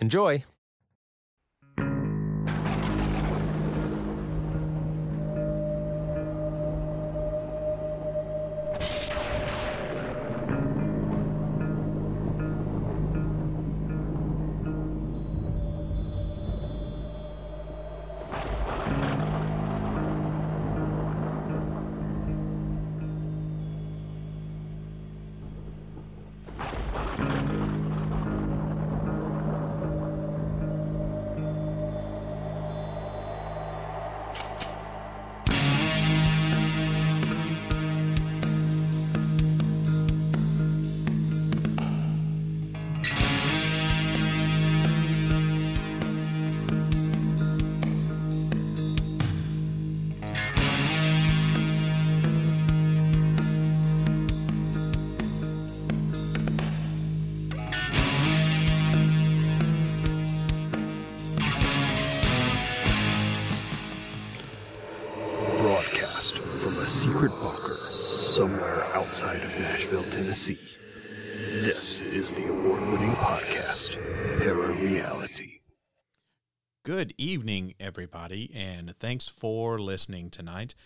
Enjoy! Listening tonight.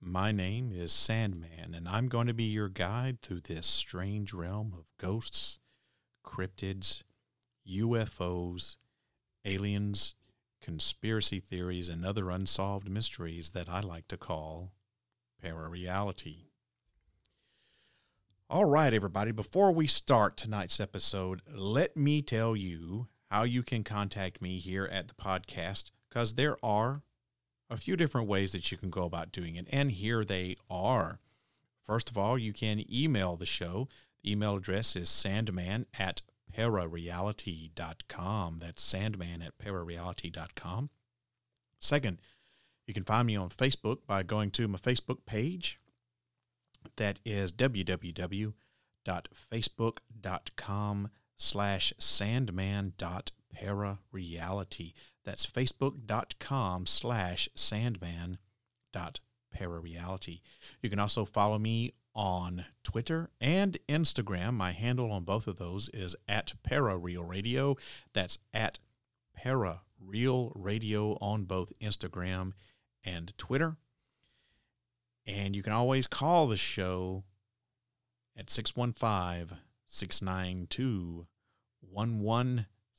My name is Sandman, and I'm going to be your guide through this strange realm of ghosts, cryptids, UFOs, aliens, conspiracy theories, and other unsolved mysteries that I like to call parareality. All right, everybody, before we start tonight's episode, let me tell you how you can contact me here at the podcast because there are a few different ways that you can go about doing it, and here they are. First of all, you can email the show. The email address is sandman at parareality.com. That's sandman at parareality.com. Second, you can find me on Facebook by going to my Facebook page. That is www.facebook.com slash sandman.parareality. That's facebook.com slash sandman dot sandman.parareality. You can also follow me on Twitter and Instagram. My handle on both of those is at Parareal Radio. That's at Parareal Radio on both Instagram and Twitter. And you can always call the show at 615 692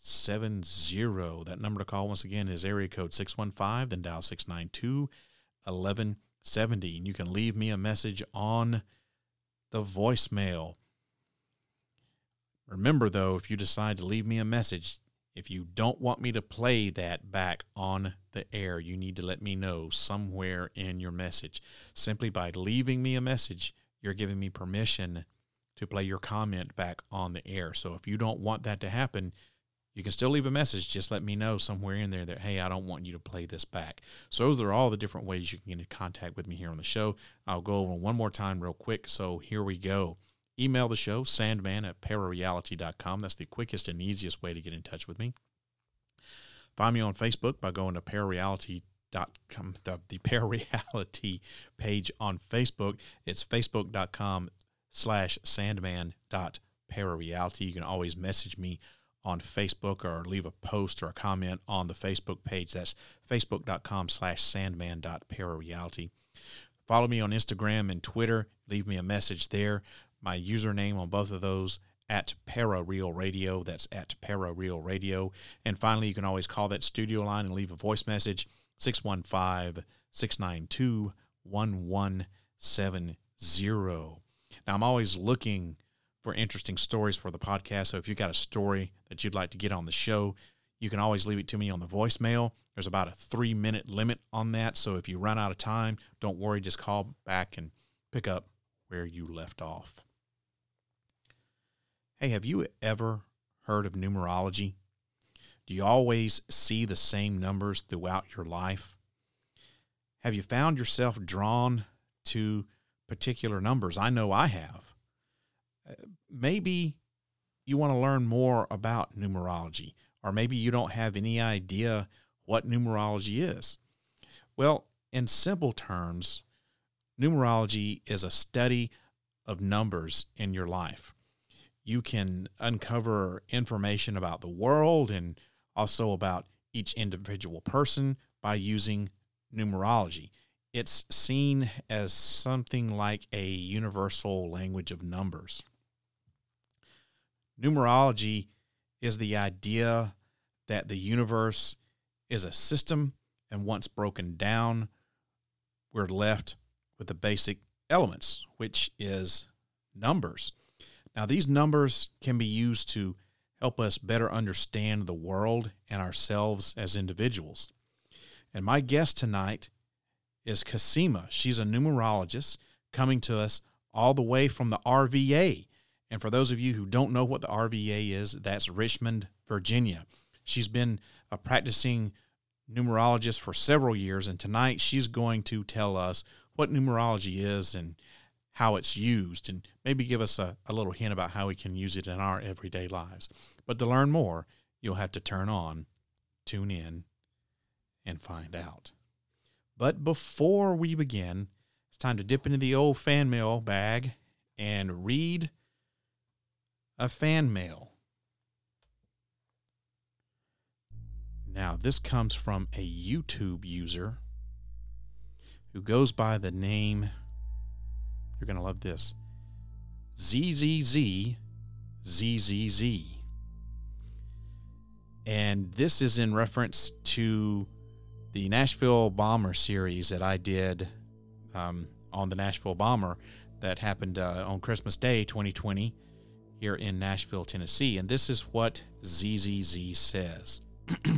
1170. That number to call once again is area code 615, then dial 692 1170. And you can leave me a message on the voicemail. Remember, though, if you decide to leave me a message, if you don't want me to play that back on the air, you need to let me know somewhere in your message. Simply by leaving me a message, you're giving me permission to play your comment back on the air. So if you don't want that to happen, you can still leave a message. Just let me know somewhere in there that, hey, I don't want you to play this back. So those are all the different ways you can get in contact with me here on the show. I'll go over one more time real quick. So here we go. Email the show, sandman at parareality.com. That's the quickest and easiest way to get in touch with me. Find me on Facebook by going to parareality.com, the, the parareality page on Facebook. It's facebook.com slash sandman.parareality. You can always message me on Facebook or leave a post or a comment on the Facebook page. That's facebook.com slash sandman.parareality. Follow me on Instagram and Twitter. Leave me a message there. My username on both of those at Parareal Radio. That's at Parareal Radio. And finally, you can always call that studio line and leave a voice message 615 692 1170. Now, I'm always looking for interesting stories for the podcast. So if you've got a story that you'd like to get on the show, you can always leave it to me on the voicemail. There's about a three minute limit on that. So if you run out of time, don't worry, just call back and pick up where you left off. Hey, have you ever heard of numerology? Do you always see the same numbers throughout your life? Have you found yourself drawn to particular numbers? I know I have. Maybe you want to learn more about numerology, or maybe you don't have any idea what numerology is. Well, in simple terms, numerology is a study of numbers in your life. You can uncover information about the world and also about each individual person by using numerology. It's seen as something like a universal language of numbers. Numerology is the idea that the universe is a system, and once broken down, we're left with the basic elements, which is numbers. Now, these numbers can be used to help us better understand the world and ourselves as individuals. And my guest tonight is Cosima. She's a numerologist coming to us all the way from the RVA. And for those of you who don't know what the RVA is, that's Richmond, Virginia. She's been a practicing numerologist for several years, and tonight she's going to tell us what numerology is and how it's used, and maybe give us a, a little hint about how we can use it in our everyday lives. But to learn more, you'll have to turn on, tune in, and find out. But before we begin, it's time to dip into the old fan mail bag and read a fan mail. Now, this comes from a YouTube user who goes by the name, you're going to love this, ZZZ ZZZ. And this is in reference to the Nashville Bomber series that I did um, on the Nashville Bomber that happened uh, on Christmas Day 2020 here in Nashville, Tennessee. And this is what ZZZ says.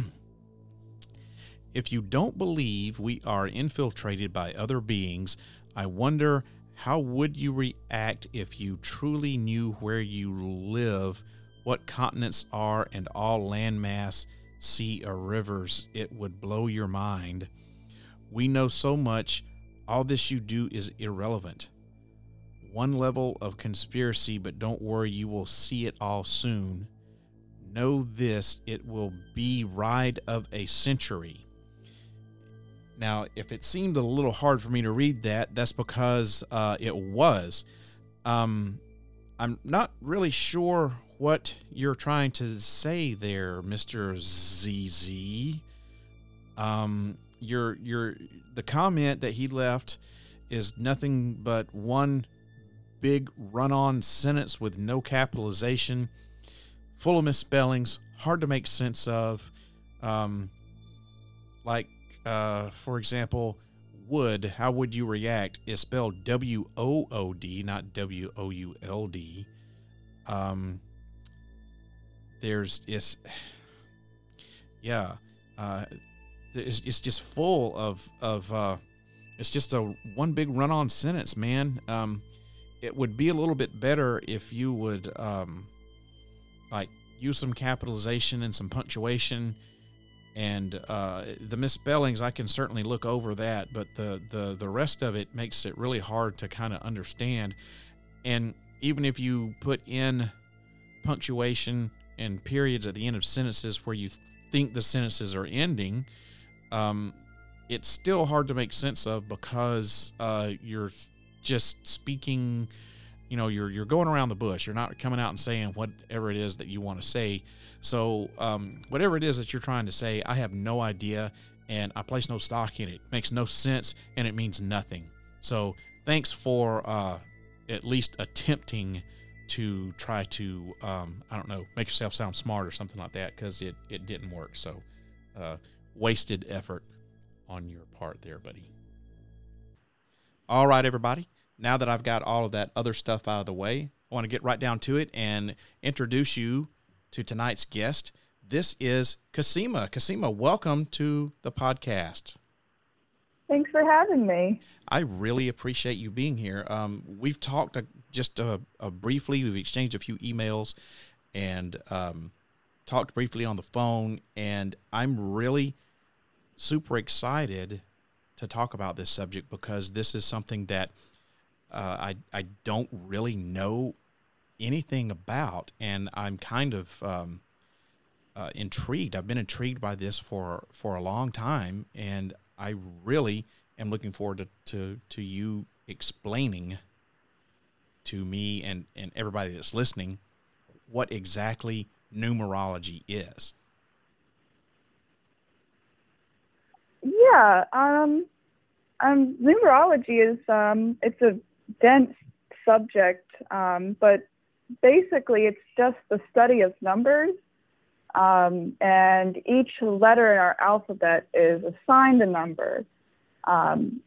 if you don't believe we are infiltrated by other beings, I wonder how would you react if you truly knew where you live, what continents are, and all landmass sea, or rivers, it would blow your mind. We know so much, all this you do is irrelevant. One level of conspiracy, but don't worry, you will see it all soon. Know this, it will be ride of a century. Now, if it seemed a little hard for me to read that, that's because uh, it was. Um, I'm not really sure what you're trying to say there, Mister ZZ. Um, your your the comment that he left is nothing but one big run-on sentence with no capitalization, full of misspellings, hard to make sense of. Um, like, uh, for example, would, how would you react? Is spelled W O O D, not W O U L D. Um, there's it's yeah uh, it's, it's just full of of uh, it's just a one big run-on sentence man um, it would be a little bit better if you would um, like use some capitalization and some punctuation. And uh, the misspellings i can certainly look over that but the the the rest of it makes it really hard to kind of understand. And even if you put in punctuation and periods at the end of sentences where you think the sentences are ending, um, it's still hard to make sense of because uh, you're just speaking. You know, you're you're going around the bush. You're not coming out and saying whatever it is that you want to say. So, um, whatever it is that you're trying to say, I have no idea, and I place no stock in it. it makes no sense, and it means nothing. So, thanks for uh, at least attempting to try to um, I don't know make yourself sound smart or something like that because it it didn't work. So uh, wasted effort on your part there, buddy. All right, everybody. Now that I've got all of that other stuff out of the way, I want to get right down to it and introduce you to tonight's guest. This is Cosima. Cosima, welcome to the podcast. Thanks for having me. I really appreciate you being here. Um, we've talked just uh, uh, briefly, we've exchanged a few emails and um, talked briefly on the phone, and I'm really super excited to talk about this subject because this is something that uh, I, I don't really know anything about, and I'm kind of um, uh, intrigued. I've been intrigued by this for, for a long time, and I really am looking forward to, to, to you explaining to me and, and everybody that's listening what exactly numerology is. Yeah, um, um, numerology is um, it's a dense subject, um, but basically it's just the study of numbers um, and each letter in our alphabet is assigned a number. Um,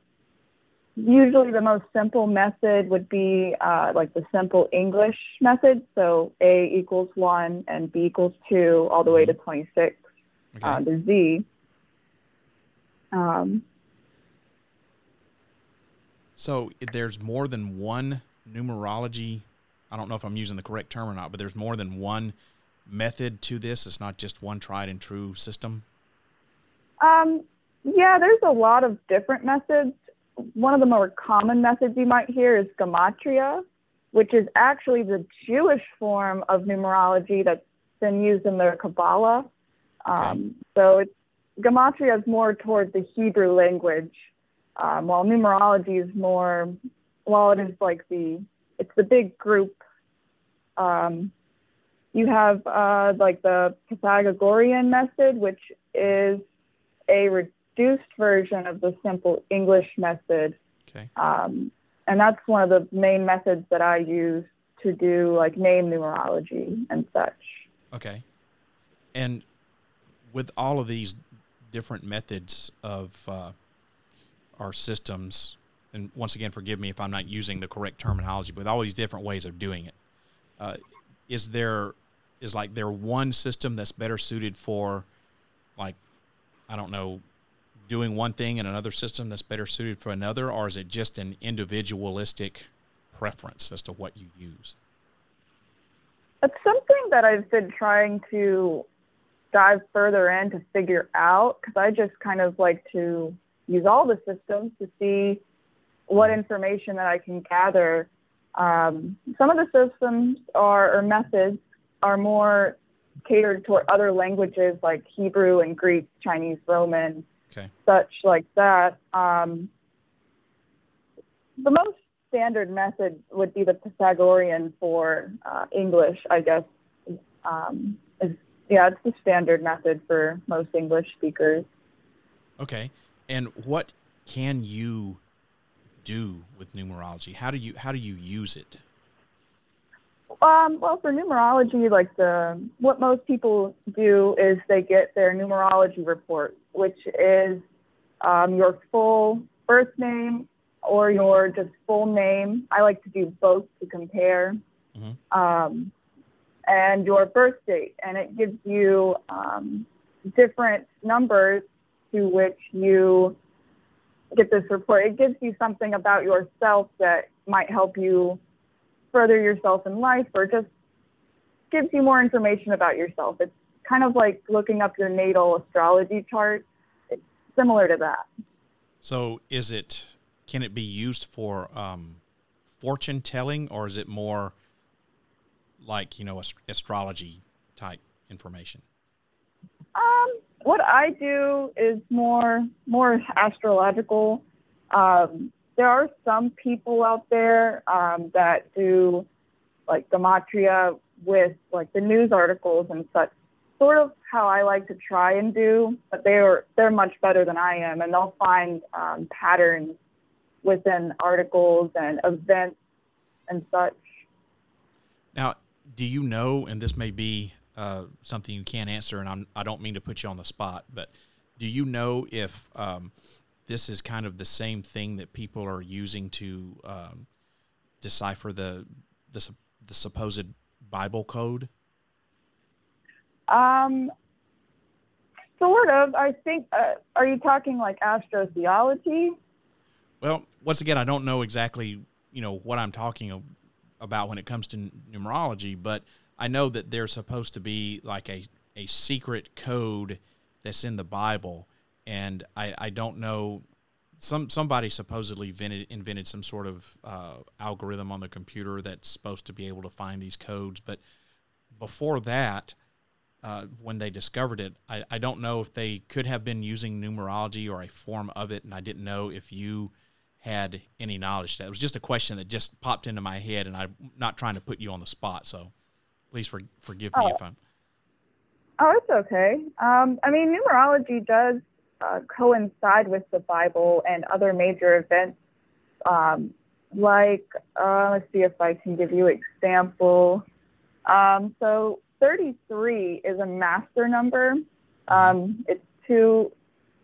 usually, the most simple method would be uh, like the simple English method. So A equals 1 and B equals 2, all the way to 26, okay. uh, the Z. So there's more than one numerology. I don't know if I'm using the correct term or not, but there's more than one method to this? It's not just one tried and true system? Um, yeah, there's a lot of different methods. One of the more common methods you might hear is gematria, which is actually the Jewish form of numerology that's been used in the Kabbalah. Um, okay. So it's, gematria is more toward the Hebrew language, um, while numerology is more, while it is like the, it's the big group um, you have uh, like the Pythagorean method, which is a reduced version of the simple English method. Okay. Um, and that's one of the main methods that I use to do like name numerology and such. Okay. And with all of these different methods of uh, our systems, and once again, forgive me if I'm not using the correct terminology, but with all these different ways of doing it, uh, is there is like there one system that's better suited for like I don't know doing one thing and another system that's better suited for another or is it just an individualistic preference as to what you use? It's something that I've been trying to dive further in to figure out because I just kind of like to use all the systems to see what mm-hmm. information that I can gather um, some of the systems are or methods are more catered toward other languages like Hebrew and Greek, Chinese, Roman, okay. such like that. Um, the most standard method would be the Pythagorean for uh, English, I guess. Um, is, yeah, it's the standard method for most English speakers. Okay, and what can you do with numerology? How do you how do you use it? Um, well, for numerology, like the what most people do is they get their numerology report, which is um, your full birth name or your just full name. I like to do both to compare, mm-hmm. um, and your birth date, and it gives you um, different numbers to which you get this report. It gives you something about yourself that might help you further yourself in life or just gives you more information about yourself. It's kind of like looking up your natal astrology chart. It's similar to that. So, is it can it be used for um, fortune telling, or is it more like you know astrology type information? Um, what I do is more more astrological. Um, there are some people out there um, that do like gematria with like the news articles and such. Sort of how I like to try and do, but they are they're much better than I am, and they'll find um, patterns within articles and events and such. Now, do you know, and this may be uh, something you can't answer, and I'm, I do not mean to put you on the spot, but do you know if um, this is kind of the same thing that people are using to um, decipher the, the the supposed Bible code? Um, sort of. I think. Uh, are you talking like astrotheology? Well, once again, I don't know exactly you know what I'm talking about when it comes to numerology, but I know that there's supposed to be like a a secret code that's in the Bible, and I I don't know. Some somebody supposedly invented, invented some sort of uh, algorithm on the computer that's supposed to be able to find these codes, but before that, uh, when they discovered it, I, I don't know if they could have been using numerology or a form of it, and I didn't know if you had any knowledge that. It was just a question that just popped into my head, and I'm not trying to put you on the spot, so please for, forgive me oh. if I'm. Oh, it's okay. Um, I mean, numerology does uh, coincide with the Bible and other major events. Um, like, uh, let's see if I can give you an example. Um, so, 33 is a master number. Um, it's two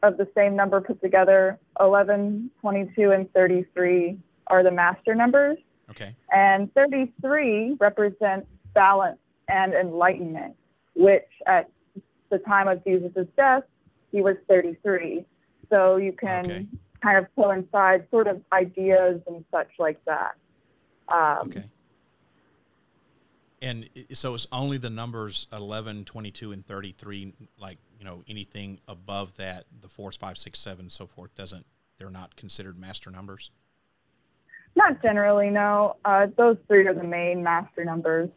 of the same number put together. 11, 22, and 33 are the master numbers. Okay. And 33 represents balance and enlightenment, which at the time of Jesus' death, he was 33. So you can okay. kind of coincide sort of ideas and such like that. Um, okay. And so it's only the numbers 11, 22, and 33, like, you know, anything above that, the fours, five, six, seven, so forth, doesn't, they're not considered master numbers? Not generally, no. Uh, those three are the main master numbers.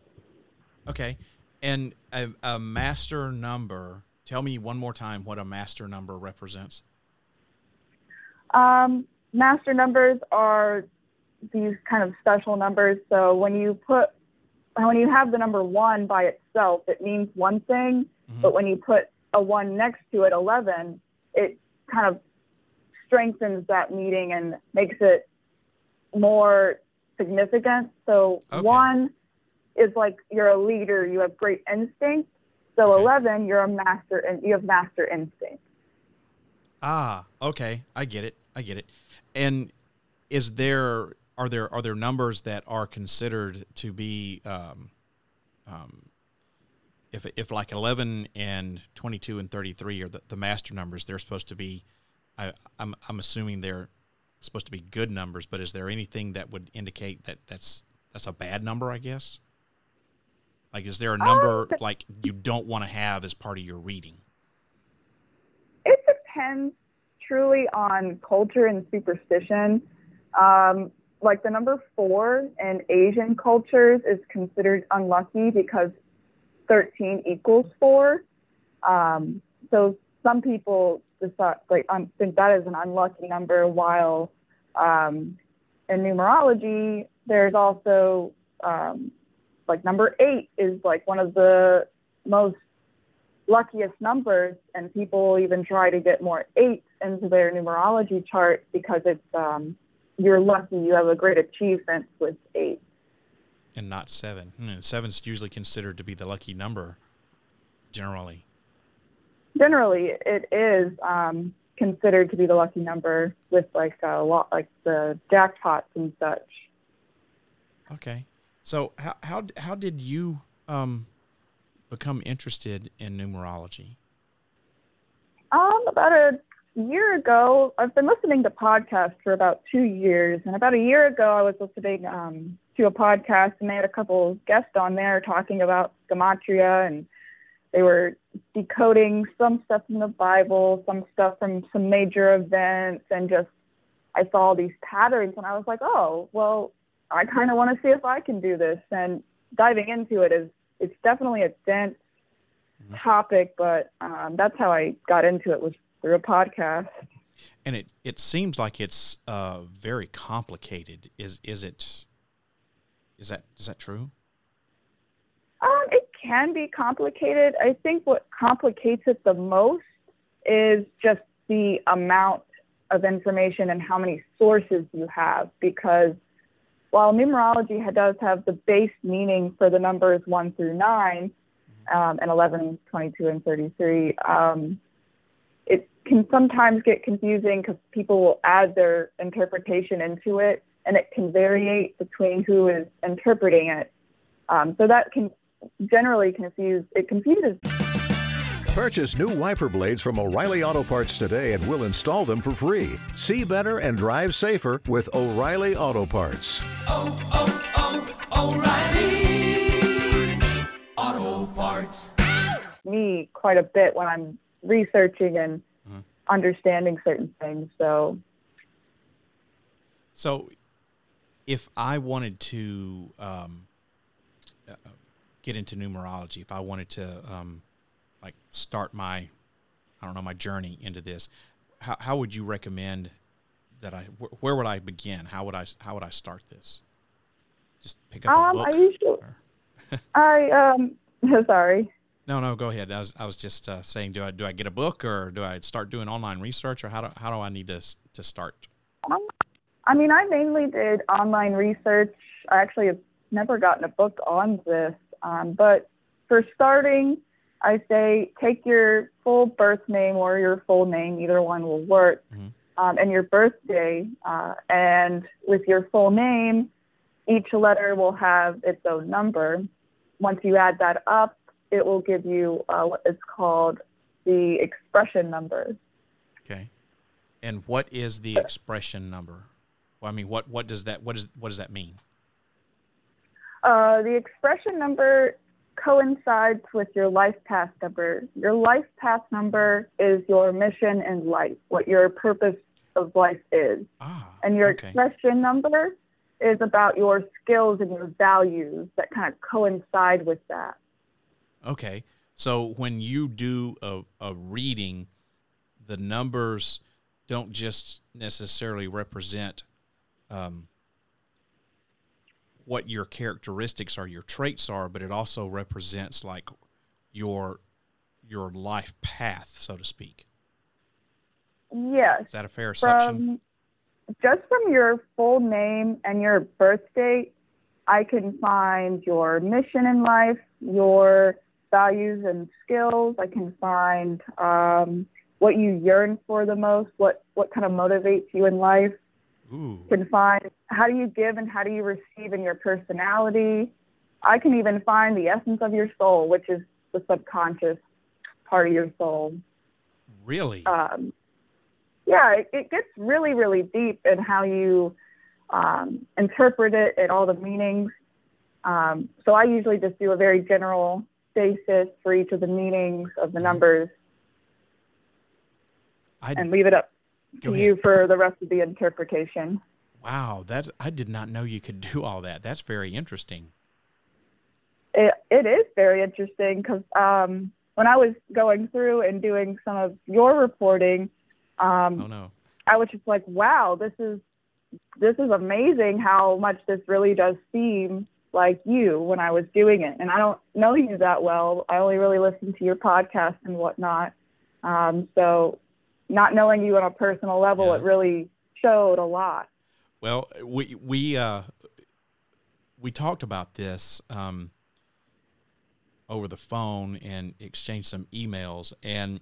Okay. And a, a master number, tell me one more time what a master number represents. Um, master numbers are these kind of special numbers. So when you put when you have the number one by itself, it means one thing, mm-hmm. but when you put a one next to it, 11, it kind of strengthens that meaning and makes it more significant. So okay. one is like you're a leader, you have great instinct. So okay. 11, you're a master and you have master instinct. Ah, okay. I get it. I get it. And is there are there are there numbers that are considered to be um, um, if if like 11 and 22 and 33 are the, the master numbers they're supposed to be I, I'm I'm assuming they're supposed to be good numbers but is there anything that would indicate that that's that's a bad number I guess like is there a number um, like you don't want to have as part of your reading it depends truly on culture and superstition um, like the number four in Asian cultures is considered unlucky because 13 equals four. Um, so some people decide, like um, think that is an unlucky number, while um, in numerology there's also um, like number eight is like one of the most luckiest numbers, and people even try to get more eights into their numerology chart because it's um, you're lucky you have a great achievement with eight. And not seven. Hmm, seven's usually considered to be the lucky number, generally. Generally, it is um, considered to be the lucky number with like a lot, like the jackpots and such. Okay, so how how how did you um, become interested in numerology? Um, about a year ago, I've been listening to podcasts for about two years, and about a year ago, I was listening um, to a podcast, and they had a couple guests on there talking about gematria, and they were decoding some stuff from the Bible, some stuff from some major events, and just I saw these patterns, and I was like, oh, well, I kind of want to see if I can do this. And diving into it is it's definitely a dense mm-hmm. topic, but um, that's how I got into it was through a podcast. And it, it seems like it's uh, very complicated. Is is it? Is that is that true? Um, it can be complicated. I think what complicates it the most is just the amount of information and how many sources you have because while numerology does have the base meaning for the numbers 1 through 9, um, and 11, 22, and 33, um, it can sometimes get confusing because people will add their interpretation into it, and it can vary between who is interpreting it. Um, so that can generally confuse, it confuses Purchase new wiper blades from O'Reilly Auto Parts today and we'll install them for free. See better and drive safer with O'Reilly Auto Parts. oh, oh, O'Reilly Auto Parts. me quite a bit when I'm researching and Mm-hmm. understanding certain things. So So, if I wanted to um, uh, get into numerology, if I wanted to um, like start my, I don't know, my journey into this, how, how would you recommend that I? Wh- where would I begin? How would I? How would I start this? Just pick up a um, book. I usually, I um, sorry. no, no, go ahead. I was, I was just uh, saying, do I do I get a book or do I start doing online research or how do how do I need to to start? Um, I mean, I mainly did online research. I actually have never gotten a book on this, um, but for starting, I say take your full birth name or your full name, either one will work, Mhm. um, and your birthday. Uh, and with your full name, each letter will have its own number. Once you add that up, it will give you uh, what is called the expression number. Okay. And what is the expression number? Well, I mean, what what does that what is what does that mean? Uh, the expression number coincides with your life path number. Your life path number is your mission in life, what your purpose of life is. Ah, And your okay. expression number is about your skills and your values that kind of coincide with that. Okay. So when you do a, a reading, the numbers don't just necessarily represent um, what your characteristics or your traits are, but it also represents like your your life path, so to speak. Yes. Is that a fair assumption? From just from your full name and your birth date, I can find your mission in life, your values and skills. I can find um, what you yearn for the most, what what kind of motivates you in life. Ooh. Can find how do you give and how do you receive in your personality. I can even find the essence of your soul, which is the subconscious part of your soul Really? um, yeah, it, it gets really, really deep in how you um, interpret it and all the meanings. Um, so I usually just do a very general basis for each of the meanings of the numbers I and leave it up Go to ahead. you for the rest of the interpretation. wow, that I did not know you could do all that. That's very interesting. It, it is very interesting because um, when I was going through and doing some of your reporting, um, Oh no. I was just like, wow, this is this is amazing how much this really does seem like you when I was doing it. And I don't know you that well. I only really listen to your podcast and whatnot. Um, so not knowing you on a personal level, Yeah. it really showed a lot. Well, we we uh, we talked about this um, over the phone and exchanged some emails, and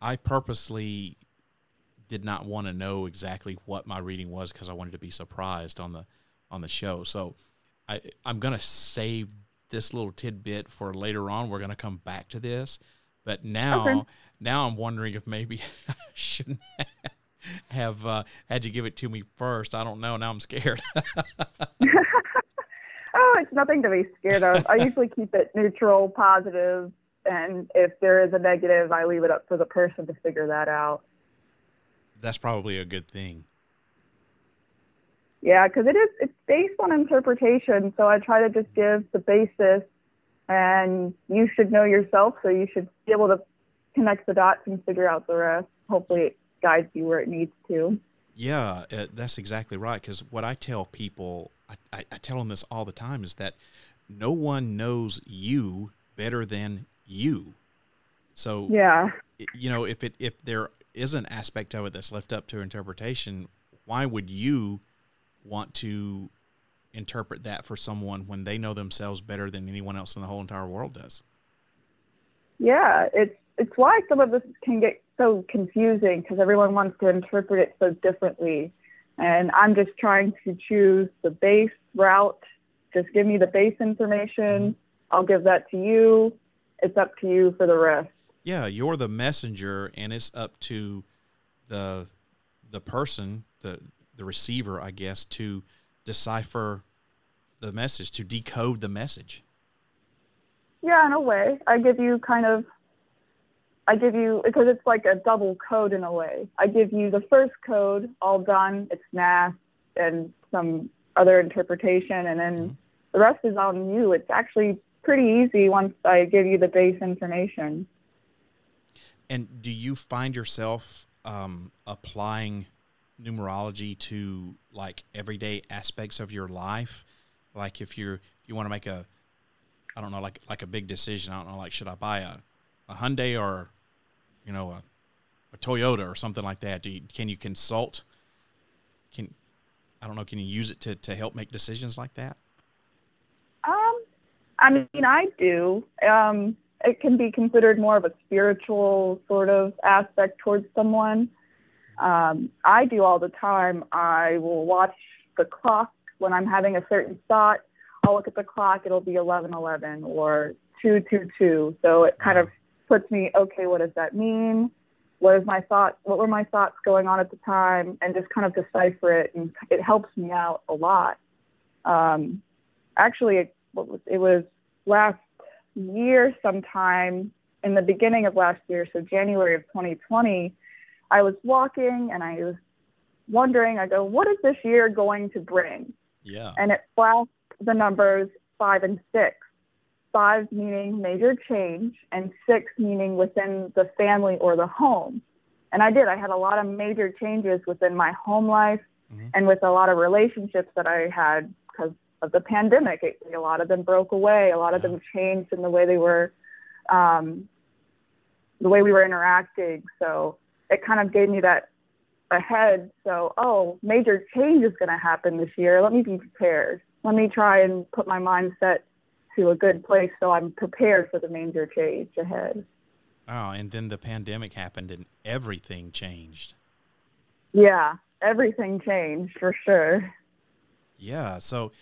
I purposely did not want to know exactly what my reading was because I wanted to be surprised on the on the show. So I I'm gonna save this little tidbit for later on. We're gonna come back to this, but now Okay. Now I'm wondering if maybe I shouldn't have uh, had you give it to me first. I don't know. Now I'm scared. Oh, it's nothing to be scared of. I usually keep it neutral, positive, and if there is a negative, I leave it up for the person to figure that out. That's probably a good thing. Yeah, because it is it's based on interpretation. So I try to just give the basis, and you should know yourself. So you should be able to connect the dots and figure out the rest. Hopefully, it guides you where it needs to. Yeah, uh, that's exactly right. Because what I tell people, I, I, I tell them this all the time, is that no one knows you better than you. So Yeah, you know, if it if there is an aspect of it that's left up to interpretation, why would you want to interpret that for someone when they know themselves better than anyone else in the whole entire world does? Yeah, it's it's why some of this can get so confusing because everyone wants to interpret it so differently. And I'm just trying to choose the base route. Just give me the base information. I'll give that to you. It's up to you for the rest. Yeah, you're the messenger, and it's up to the the person, the the receiver, I guess, to decipher the message, to decode the message. Yeah, in a way. I give you kind of I give you because it's like a double code in a way. I give you the first code all done, it's NAS and some other interpretation and then Mhm. the rest is on you. It's actually pretty easy once I give you the base information. And do you find yourself um, applying numerology to like everyday aspects of your life? Like if you're if you want to make a I don't know like like a big decision. I don't know like should I buy a a Hyundai or you know a, a Toyota or something like that? Do you, can you consult? Can I don't know? Can you use it to to help make decisions like that? Um, I mean, I do. Um, it can be considered more of a spiritual sort of aspect towards someone. Um, I do all the time. I will watch the clock when I'm having a certain thought. I'll look at the clock. It'll be 11:11 or 2:22. So it kind of puts me, okay, what does that mean? What is my thought? What were my thoughts going on at the time? And just kind of decipher it, and it helps me out a lot. Um, actually, it, what was, it was last year sometime in the beginning of last year, so January of 2020, I was walking and I was wondering, I go, what is this year going to bring? Yeah. And it flashed the numbers five and six. Five meaning major change, and six meaning within the family or the home. And I did. I had a lot of major changes within my home life Mhm. and with a lot of relationships that I had because of the pandemic. It, a lot of them broke away. A lot of them changed in the way they were, um, the way we were interacting. So it kind of gave me that ahead. So, oh, major change is going to happen this year. Let me be prepared. Let me try and put my mindset to a good place so I'm prepared for the major change ahead. Oh, and then the pandemic happened and everything changed. Yeah, everything changed for sure. Yeah. So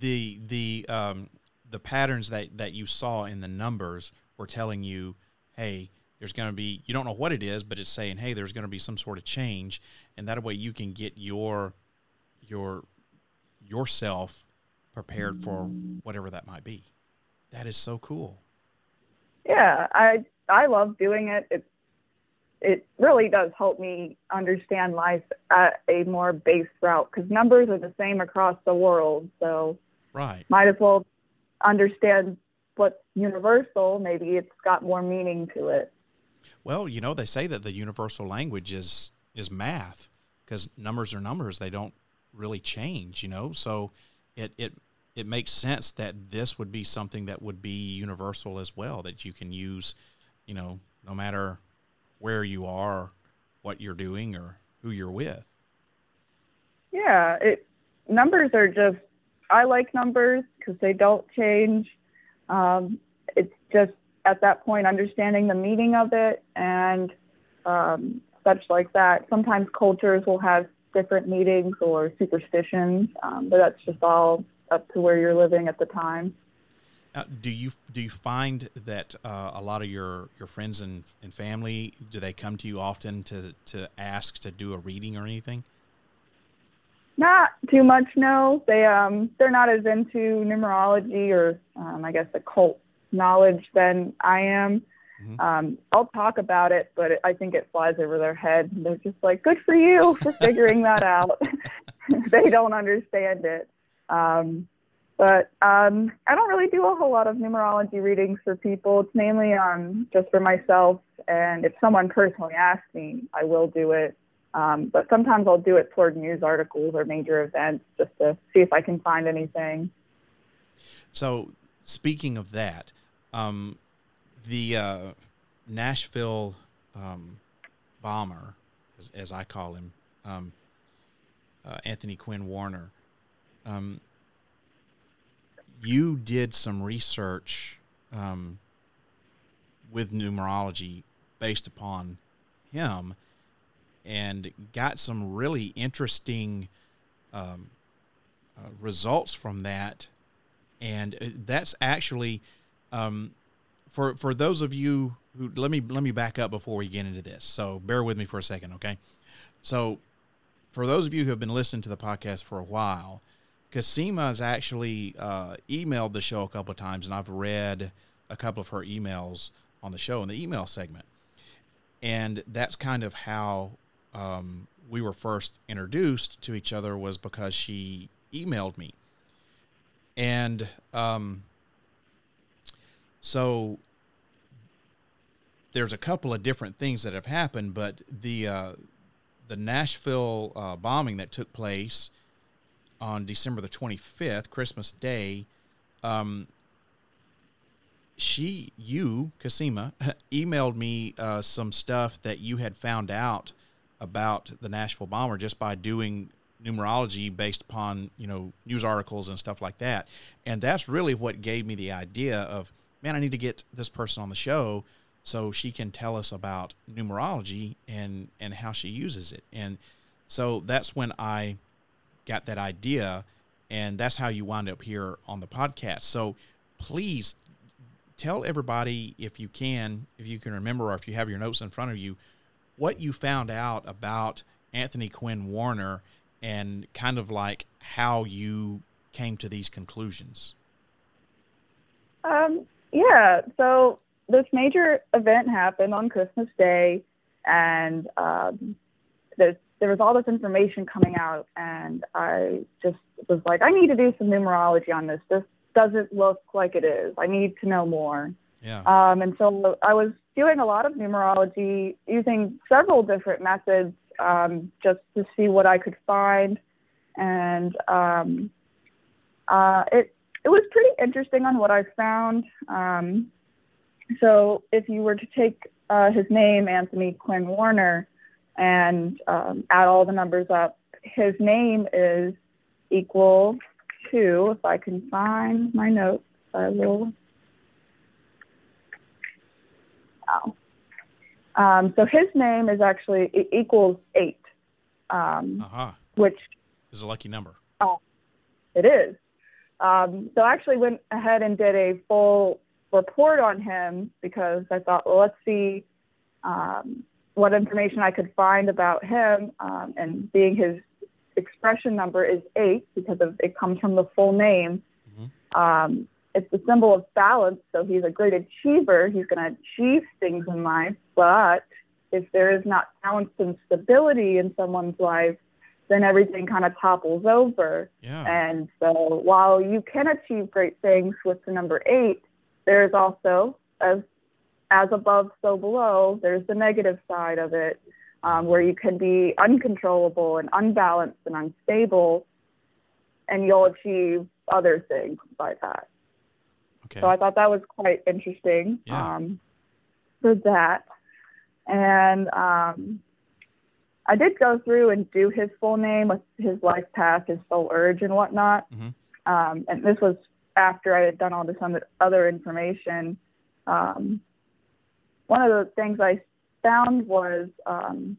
the the um, the patterns that that you saw in the numbers were telling you, hey, there's going to be you don't know what it is, but it's saying, hey, there's going to be some sort of change, and that way you can get your your yourself prepared for whatever that might be. That is so cool. Yeah, I I love doing it. It it really does help me understand life at a more base route because numbers are the same across the world. So Right. might as well understand what's universal. Maybe it's got more meaning to it. Well, you know, they say that the universal language is is math because numbers are numbers; they don't really change. You know, so it it it makes sense that this would be something that would be universal as well that you can use. You know, no matter where you are, what you're doing, or who you're with. Yeah, it numbers are just I like numbers because they don't change. Um, it's just at that point understanding the meaning of it and um, such like that. Sometimes cultures will have different meanings or superstitions, um, but that's just all up to where you're living at the time. Uh, do you do you find that uh, a lot of your, your friends and, and family do they come to you often to, to ask to do a reading or anything? Not too much, no. They um they're not as into numerology or um, I guess occult knowledge than I am. Mhm. Um, I'll talk about it, but it, I think it flies over their head. They're just like, "Good for you for figuring that out." they don't understand it. Um, but um, I don't really do a whole lot of numerology readings for people. It's mainly um, just for myself, and if someone personally asks me, I will do it. Um, but sometimes I'll do it toward news articles or major events just to see if I can find anything. So, speaking of that, um, the uh, Nashville um, bomber, as, as I call him, um, uh, Anthony Quinn Warner, um, you did some research um, with numerology based upon him and got some really interesting um, uh, results from that. And uh, that's actually um, for for those of you who let me let me back up before we get into this. So bear with me for a second, okay? So for those of you who have been listening to the podcast for a while, Cosima has actually uh, emailed the show a couple of times, and I've read a couple of her emails on the show in the email segment. And that's kind of how um, we were first introduced to each other was because she emailed me. And um, so there's a couple of different things that have happened, but the uh, the Nashville uh, bombing that took place on December the 25th, Christmas Day, um, she, you, Cosima, emailed me uh, some stuff that you had found out about the Nashville bomber just by doing numerology based upon you know news articles and stuff like that, and that's really what gave me the idea of man, I need to get this person on the show so she can tell us about numerology and and how she uses it, and so that's when I got that idea, and that's how you wind up here on the podcast. So please tell everybody if you can, if you can remember, or if you have your notes in front of you, what you found out about Anthony Quinn Warner and kind of like how you came to these conclusions. Um, yeah, so this major event happened on Christmas Day, and um, this, there was all this information coming out, and I just was like, I need to do some numerology on this. This doesn't look like it is. I need to know more. Yeah. Um, and so I was doing a lot of numerology using several different methods um, just to see what I could find. And um, uh, it, it was pretty interesting on what I found. Um, so if you were to take uh, his name, Anthony Quinn Warner, and um, add all the numbers up, his name is equal to, if I can find my notes, I will. Oh. Um, so his name is actually it equals eight, um, Uh-huh. which Is a lucky number. Oh, it is. Um, so I actually went ahead and did a full report on him because I thought, well, let's see um, what information I could find about him. Um, and being his expression number is eight because of it comes from the full name. Um, it's the symbol of balance. So he's a great achiever. He's going to achieve things in life. But if there is not balance and stability in someone's life, then everything kind of topples over. Yeah. And so while you can achieve great things with the number eight, there is also, as, as above, so below, there's the negative side of it, um, where you can be uncontrollable and unbalanced and unstable, and you'll achieve other things by that. Okay. So I thought that was quite interesting Yeah. um, for that. And um, I did go through and do his full name with his life path, his soul urge, and whatnot. Mhm. Um, and this was after I had done all this other- other information. Um, one of the things I found was um,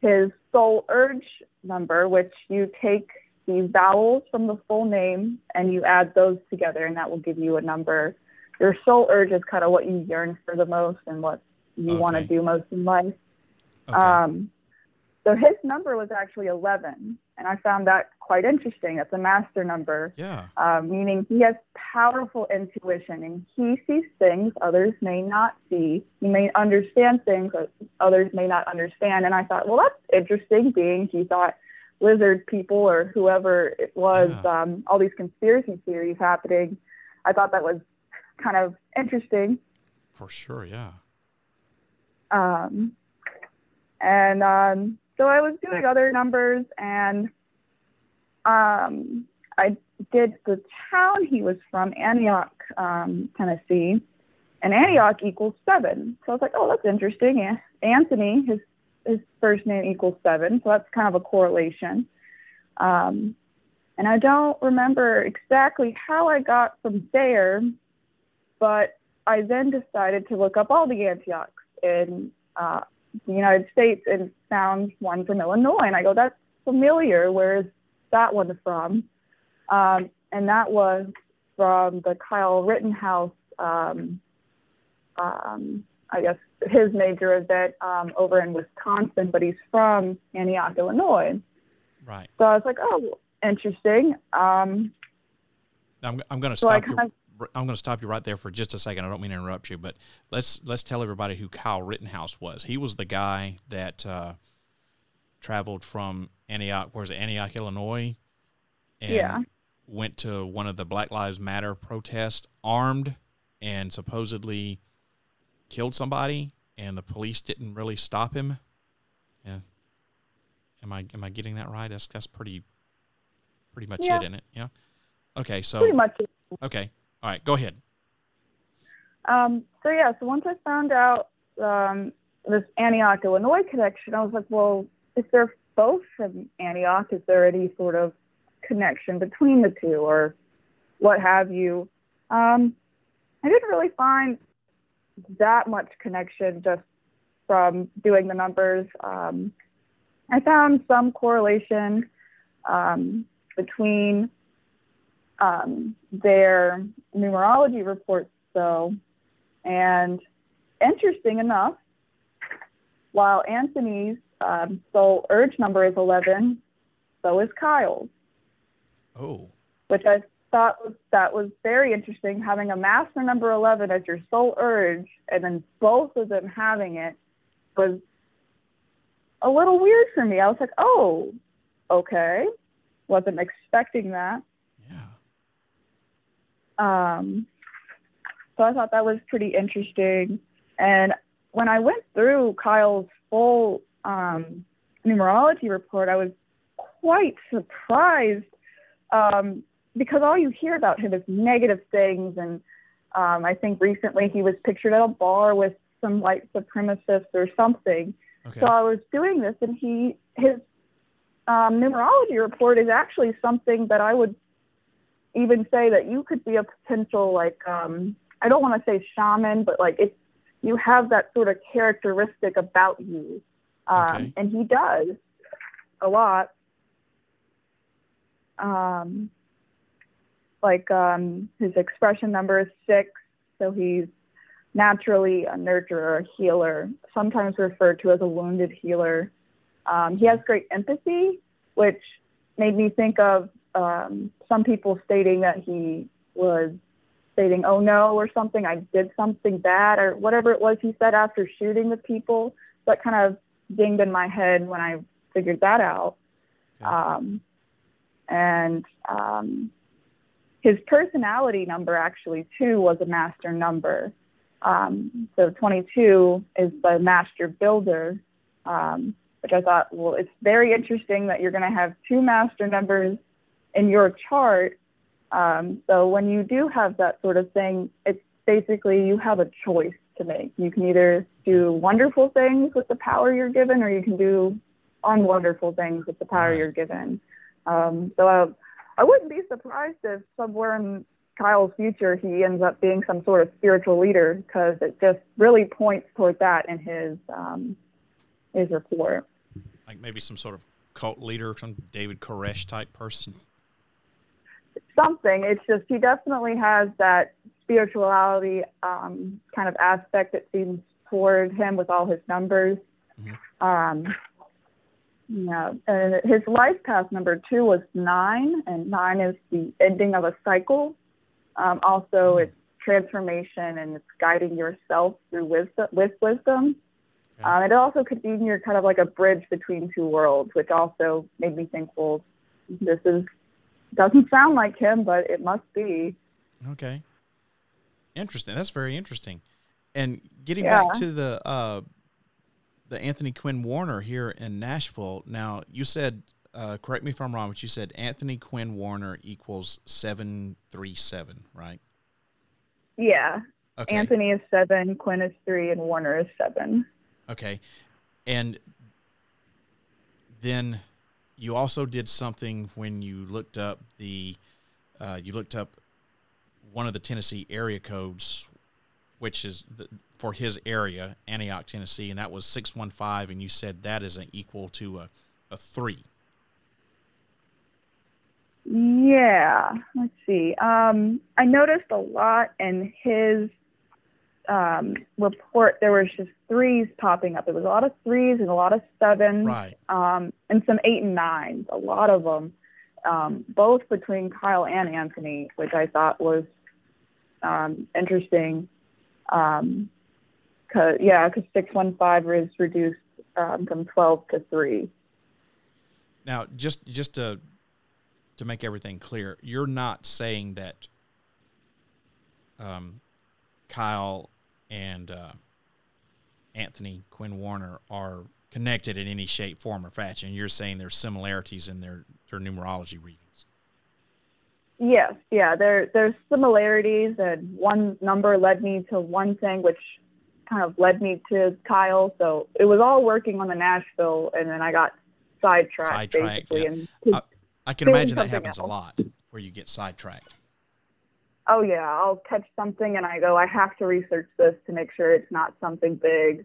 his soul urge number, which you take the vowels from the full name and you add those together, and that will give you a number. Your soul urge is kind of what you yearn for the most and what you want to do most in life. okay. Um, so his number was actually 11, and I found that quite interesting. It's a master number, yeah. um, meaning he has powerful intuition and he sees things others may not see. He may understand things that others may not understand. And I thought, well, that's interesting, being he thought lizard people or whoever it was, Yeah. um, all these conspiracy theories happening. I thought that was kind of interesting. For sure. Yeah. Um, and um, so I was doing other numbers, and um, I did the town he was from, Antioch, um, Tennessee, and Antioch equals seven. So I was like, oh, that's interesting. Yeah. Anthony, his his first name equals seven, so that's kind of a correlation. Um, And I don't remember exactly how I got from there, but I then decided to look up all the Antiochs in uh, the United States and found one from Illinois. And I go, that's familiar. Where is that one from? Um, and that was from the Kyle Rittenhouse, um, um, I guess his major event um, over in Wisconsin, but he's from Antioch, Illinois. Right. So I was like, oh, interesting. Um, I'm, I'm going to So stop you. I'm going to stop you right there for just a second. I don't mean to interrupt you, but let's let's tell everybody who Kyle Rittenhouse was. He was the guy that uh, traveled from Antioch, where's it, Antioch, Illinois, and Yeah. went to one of the Black Lives Matter protests armed and supposedly killed somebody, and the police didn't really stop him. Yeah. Am I am I getting that right? That's that's pretty pretty much Yeah. it in it. Yeah. Okay. So pretty much okay. All right. Go ahead. Um, so yeah, so once I found out um, this Antioch, Illinois connection, I was like, well, if they're both from Antioch, is there any sort of connection between the two or what have you? Um, I didn't really find that much connection just from doing the numbers. Um, I found some correlation um, between um, their numerology reports, though. And interesting enough, while Anthony's um, soul urge number is 11, so is Kyle's, Oh. which I thought was that was very interesting. Having a master number 11 as your soul urge, and then both of them having it was a little weird for me. I was like, oh, okay, wasn't expecting that. Yeah. Um, so I thought that was pretty interesting. And when I went through Kyle's full um, numerology report, I was quite surprised um, because all you hear about him is negative things. And um, I think recently he was pictured at a bar with some white supremacists or something. Okay. So I was doing this, and he his um, numerology report is actually something that I would even say that you could be a potential like um, I don't want to say shaman, but like it's you have that sort of characteristic about you, um, Okay. and he does a lot. Um, like um, his expression number is six, so he's naturally a nurturer, a healer, sometimes referred to as a wounded healer. Um, he has great empathy, which made me think of um, some people stating that he was stating, oh no, or something, I did something bad, or whatever it was he said after shooting the people. That kind of dinged in my head when I figured that out. Um, and um, his personality number, actually, too, was a master number. Um, so 22 is the master builder, um, which I thought, well, it's very interesting that you're going to have two master numbers in your chart. Um, so when you do have that sort of thing, it's basically you have a choice to make. You can either do wonderful things with the power you're given, or you can do unwonderful things with the power you're given. Um, so I, I wouldn't be surprised if somewhere in Kyle's future he ends up being some sort of spiritual leader because it just really points toward that in his um, his report. like maybe some sort of cult leader, some David Koresh type person. something. It's just he definitely has that spirituality um, kind of aspect that seems toward him with all his numbers. Um, you know, and his life path number two was nine, and nine is the ending of a cycle. Um, also, it's transformation and it's guiding yourself through wisdom. With wisdom, Okay. um, it also could be you're kind of like a bridge between two worlds, which also made me think, well, this is doesn't sound like him, but it must be. Okay. Interesting. That's very interesting. And getting Yeah. back to the uh, the Anthony Quinn Warner here in Nashville. Now you said, uh, correct me if I'm wrong, but you said Anthony Quinn Warner equals seven three seven, right? Yeah. Okay. Anthony is seven, Quinn is three, and Warner is seven. Okay. And then you also did something when you looked up the uh, you looked up one of the Tennessee area codes, which is the, for his area, Antioch, Tennessee, and that was six one five, and you said that is an equal to a, a three. Yeah, let's see. Um, I noticed a lot in his um, report. There was just threes popping up. There was a lot of threes and a lot of sevens, Right. um, and some eight and nines. A lot of them, um, both between Kyle and Anthony, which I thought was um, interesting. Um, cause yeah, because six one five is reduced um, from twelve to three. Now, just just to to make everything clear, you're not saying that um, Kyle and uh, Anthony Quinn Warner are connected in any shape, form, or fashion. You're saying there's similarities in their their numerology readings. Yes, yeah, there there's similarities, and one number led me to one thing, which kind of led me to Kyle. So it was all working on the Nashville, and then I got sidetracked, Sidetracked, basically. yeah. And Uh, I can imagine that happens a lot, where you get sidetracked. oh yeah, I'll catch something, and I go, I have to research this to make sure it's not something big.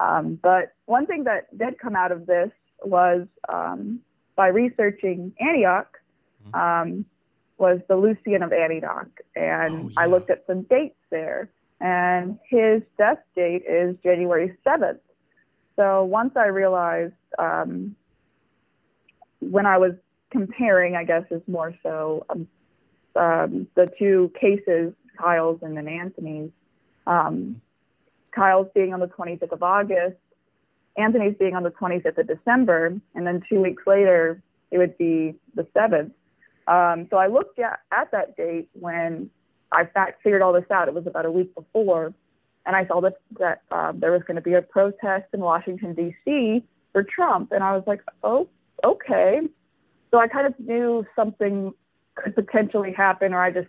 Um, but one thing that did come out of this was um, by researching Antioch. Um, was the Lucian of Antioch, and Oh, I looked at some dates there, and his death date is January seventh. So once I realized, um, when I was comparing, I guess is more so um, um, the two cases, Kyle's and then Anthony's. Um, Kyle's being on the 25th of August, Anthony's being on the 25th of December, and then two weeks later it would be the 7th. Um, so I looked at, at that date when I fact figured all this out. It was about a week before, and I saw that that um, there was going to be a protest in Washington D.C. for Trump, and I was like, oh, okay. So I kind of knew something could potentially happen, or I just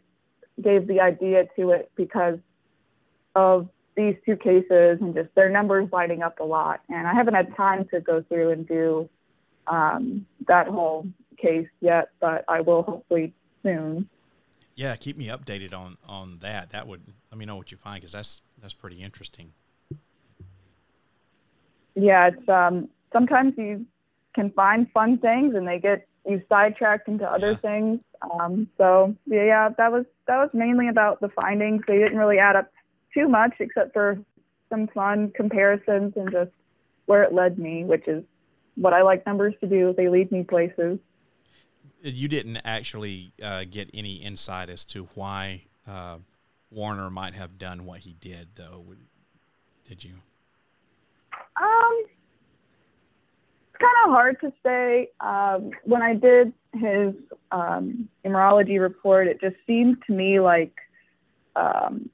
gave the idea to it because of these two cases and just their numbers lining up a lot. And I haven't had time to go through and do um, that whole case yet, but I will hopefully soon. Yeah, keep me updated on on that. That would let me know what you find because that's that's pretty interesting. Yeah, it's um, sometimes you can find fun things and they get you sidetracked into other Yeah. things. Um, so yeah, yeah, that was that was mainly about the findings. They didn't really add up too much except for some fun comparisons and just where it led me, which is what I like numbers to do. They lead me places. You didn't actually uh, get any insight as to why uh, Warner might have done what he did, though, did you? Um, it's kind of hard to say. Um, when I did his um, report, it just seemed to me like um,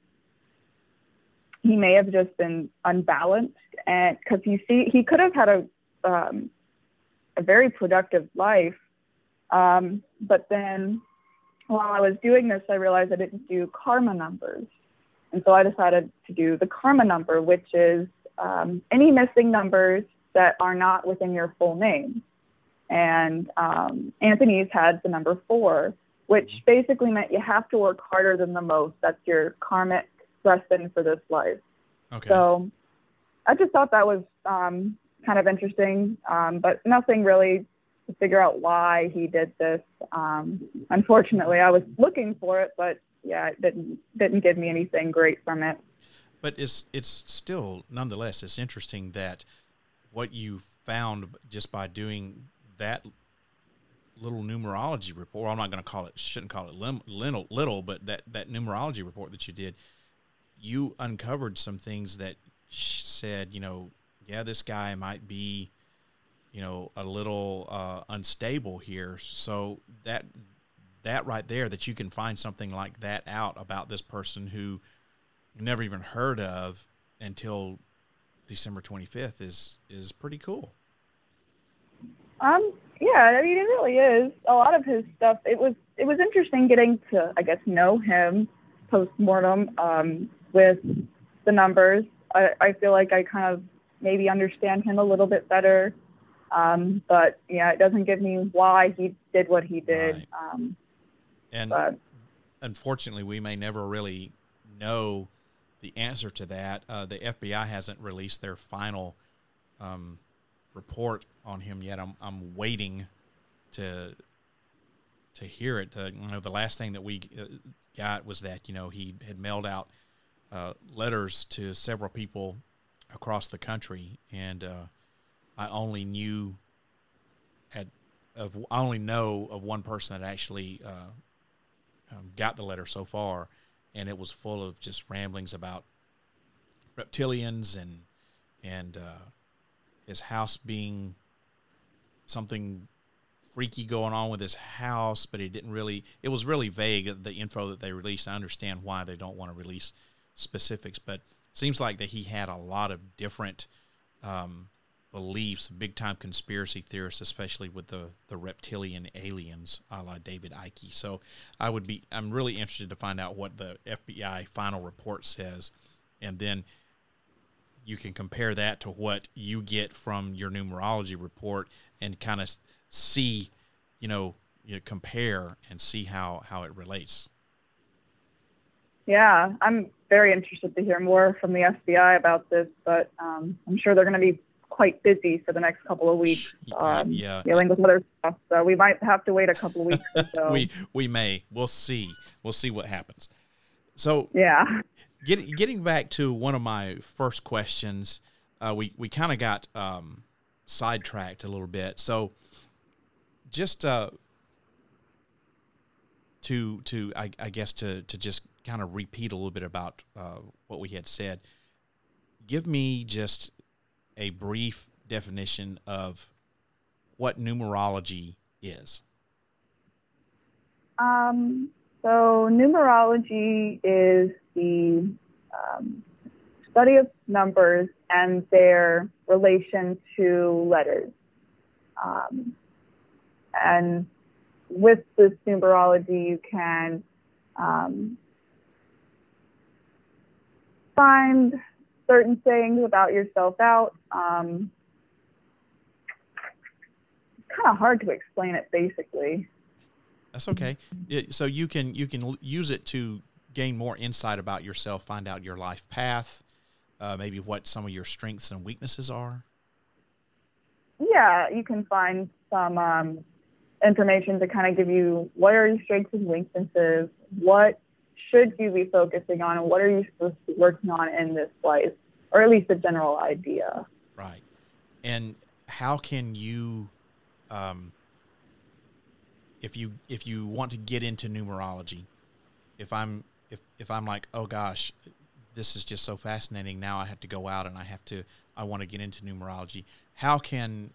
he may have just been unbalanced, and because you see, he could have had a um, a very productive life, um, but then while I was doing this, I realized I didn't do karma numbers. And so I decided to do the karma number, which is um, any missing numbers that are not within your full name. And um, Anthony's had the number four, which basically meant you have to work harder than the most. That's your karmic lesson for this life. Okay. So I just thought that was um, kind of interesting, um, but nothing really to figure out why he did this. Um, unfortunately, I was looking for it, but yeah, it didn't didn't give me anything great from it. But it's it's still nonetheless it's interesting that what you found just by doing that little numerology report. I'm not going to call it shouldn't call it little little, but that that numerology report that you did, you uncovered some things that said, you know, yeah, this guy might be, you know, a little uh, unstable here. So that that right there, that you can find something like that out about this person who you never even heard of until December 25th is is pretty cool. Um, yeah, I mean, it really is. A lot of his stuff. It was it was interesting getting to, I guess, know him post mortem um, with the numbers. I, I feel like I kind of maybe understand him a little bit better Um, but yeah, it doesn't give me why he did what he did. Right. Um, And but unfortunately, we may never really know the answer to that. Uh, the FBI hasn't released their final um, report on him yet. I'm I'm waiting to to hear it. Uh, you know, the last thing that we uh, got was that you know he had mailed out uh, letters to several people across the country, and uh, I only knew at of I only know of one person that actually uh, um, got the letter so far, and it was full of just ramblings about reptilians and and uh, his house being something freaky going on with his house, but it didn't really. It was really vague the info that they released. I understand why they don't want to release specifics, but seems like that he had a lot of different um, beliefs, big time conspiracy theorists, especially with the the reptilian aliens, a la David Icke. So I would be. I'm really interested to find out what the FBI final report says, and then you can compare that to what you get from your numerology report and kind of see, you know, you compare and see how how it relates. yeah, I'm very interested to hear more from the FBI about this, but um, I'm sure they're going to be quite busy for the next couple of weeks, um, yeah. dealing with other stuff. So we might have to wait a couple of weeks so. We we may. We'll see. We'll see what happens. So yeah. getting getting back to one of my first questions, uh, we we kind of got um, sidetracked a little bit. So just uh, to to I, I guess to to just kind of repeat a little bit about uh, what we had said. Give me just a brief definition of what numerology is. Um, so numerology is the um, study of numbers and their relation to letters. Um, and with this numerology, you can um, find certain things about yourself out. Um, it's kind of hard to explain it basically. That's okay. So you can you can use it to gain more insight about yourself, find out your life path, uh, maybe what some of your strengths and weaknesses are. yeah, you can find some um, information to kind of give you what are your strengths and weaknesses, what should you be focusing on, and what are you supposed to be working on in this life, or at least a general idea. Right. And how can you, um, if you if you want to get into numerology, if I'm if if I'm like, oh gosh, this is just so fascinating. Now I have to go out and I have to I want to get into numerology. How can,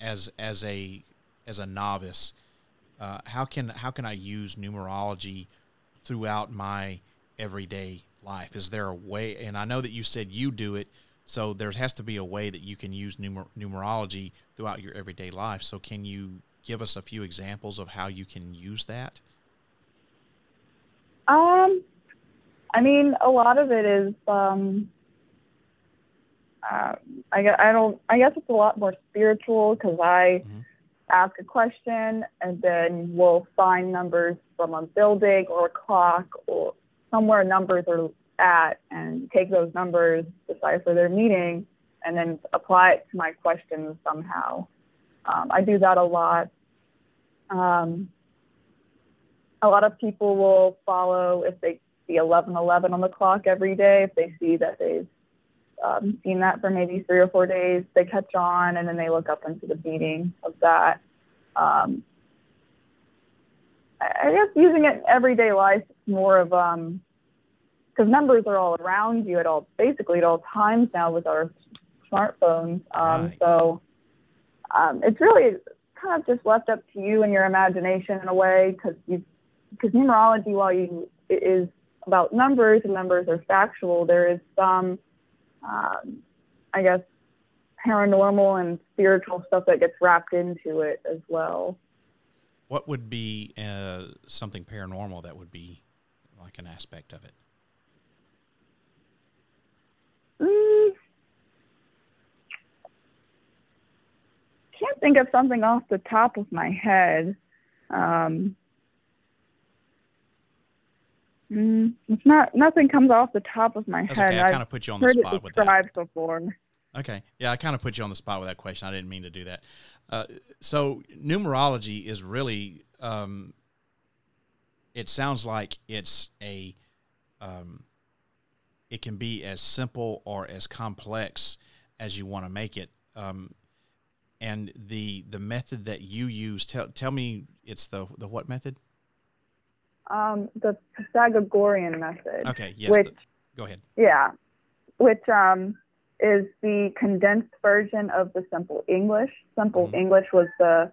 as as a as a novice, uh, how can how can I use numerology throughout my everyday life? Is there a way? And I know that you said you do it, so there has to be a way that you can use numer- numerology throughout your everyday life. So can you give us a few examples of how you can use that? Um, I mean, a lot of it is, um, uh, I, I don't, I guess it's a lot more spiritual because I Mhm. Ask a question and then we'll find numbers from a building or a clock or somewhere numbers are at and take those numbers, decipher their meaning, and then apply it to my questions somehow. Um, I do that a lot. Um, a lot of people will follow if they see 1111 on the clock every day. If they see that they've um, seen that for maybe three or four days, they catch on and then they look up into the meaning of that. Um, I guess using it in everyday life is more of um because numbers are all around you at all basically at all times now with our smartphones. Um, Right. So um, it's really kind of just left up to you and your imagination in a way because you because numerology while you it is about numbers and numbers are factual there is some um, i guess paranormal and spiritual stuff that gets wrapped into it as well What would be uh, something paranormal that would be like an aspect of it? Mm. can't think of something off the top of my head. Um, mm, it's not nothing comes off the top of my That's head. okay. I kind of put you on the spot with that. before. Okay. Yeah, I kind of put you on the spot with that question. I didn't mean to do that. Uh, so numerology is really, um, it sounds like it's a, um, it can be as simple or as complex as you want to make it. Um, and the the method that you use, tell tell me, it's the the what method? Um, the Pythagorean method. Okay. Yes. Which the- go ahead. Yeah, which um, is the condensed version of the simple English. Simple Mhm. English was the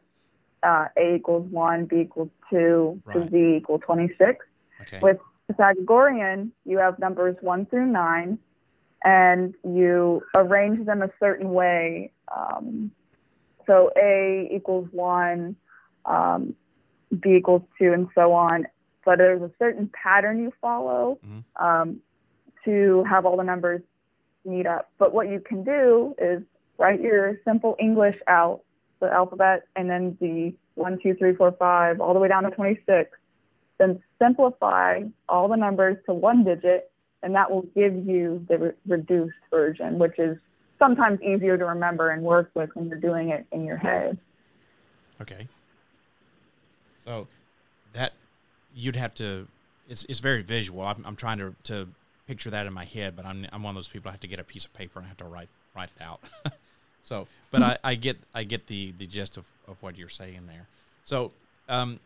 uh, A equals 1, B equals 2, to Right. Z equals 26. Okay. With Pythagorean, you have numbers 1 through 9, and you arrange them a certain way. Um, so A equals 1, um, B equals 2, and so on. But there's a certain pattern you follow Mhm. um, to have all the numbers meet up. But what you can do is write your simple English out, the alphabet, and then the one, two, three, four, five, all the way down to 26. Then simplify all the numbers to one digit, and that will give you the re- reduced version, which is sometimes easier to remember and work with when you're doing it in your head. Okay. So that you'd have to. It's it's very visual. I'm, I'm trying to to picture that in my head, but I'm I'm one of those people. I have to get a piece of paper and I have to write write it out. so, but I, I get I get the the gist of, of what you're saying there. So, um,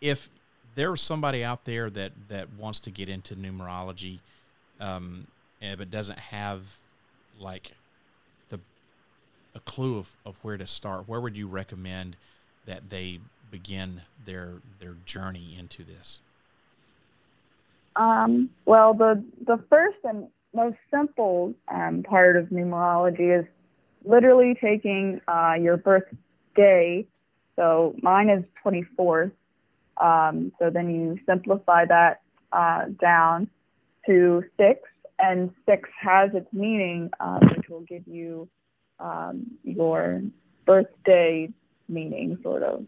if there's somebody out there that that wants to get into numerology, um, eh, but doesn't have like the a clue of, of where to start, where would you recommend that they begin their their journey into this? Um, well, the the first and most simple um, part of numerology is literally taking uh, your birthday. So mine is 24th. Um, so then you simplify that uh, down to six, and six has its meaning, um, which will give you um, your birthday meaning, sort of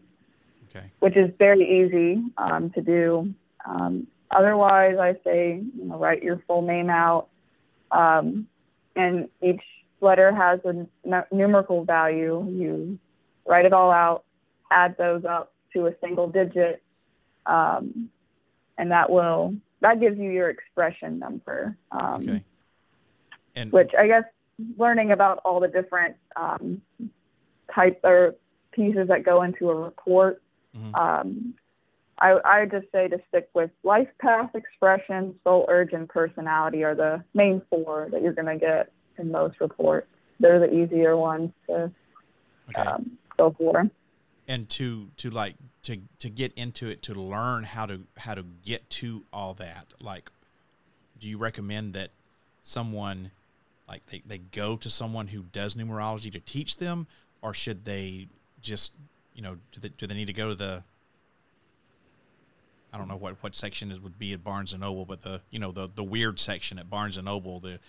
Okay. which is very easy um, to do. Um, otherwise, I say you know write your full name out, um, and each letter has a n- numerical value. You write it all out, add those up to a single digit, um, and that will that gives you your expression number. Um, Okay. And which I guess learning about all the different um, types or pieces that go into a report, Mhm. um, I, I just say to stick with life path, expression, soul urge, and personality are the main four that you're going to get in most reports. They're the easier ones to okay. um, go for. and to to like to to get into it to learn how to how to get to all that like do you recommend that someone like they, they go to someone who does numerology to teach them or should they just you know do they, do they need to go to the I don't know what, what section it would be at Barnes and Noble, but the you know the the weird section at Barnes and Noble, the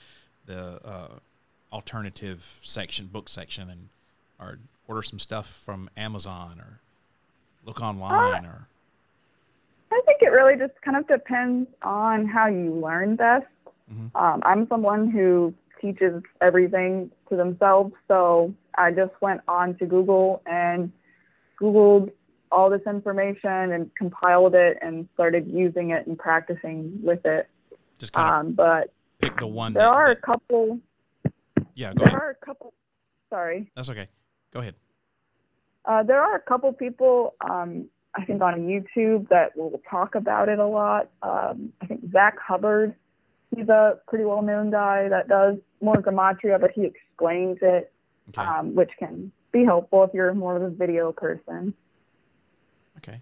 the uh, alternative section, book section, and or order some stuff from Amazon or look online or I think it really just kind of depends on how you learn best. Mhm. Um, I'm someone who teaches everything to themselves, so I just went on to Google and Googled all this information and compiled it and started using it and practicing with it. just kind of Um, but pick the one there that, are a couple. yeah go There ahead are a couple. Sorry. that's okay go ahead Uh, there are a couple people, um, I think, on YouTube that will talk about it a lot. Um, I think Zach Hubbard, he's a pretty well known guy that does more gematria, but he explains it, okay um, which can be helpful if you're more of a video person. Okay.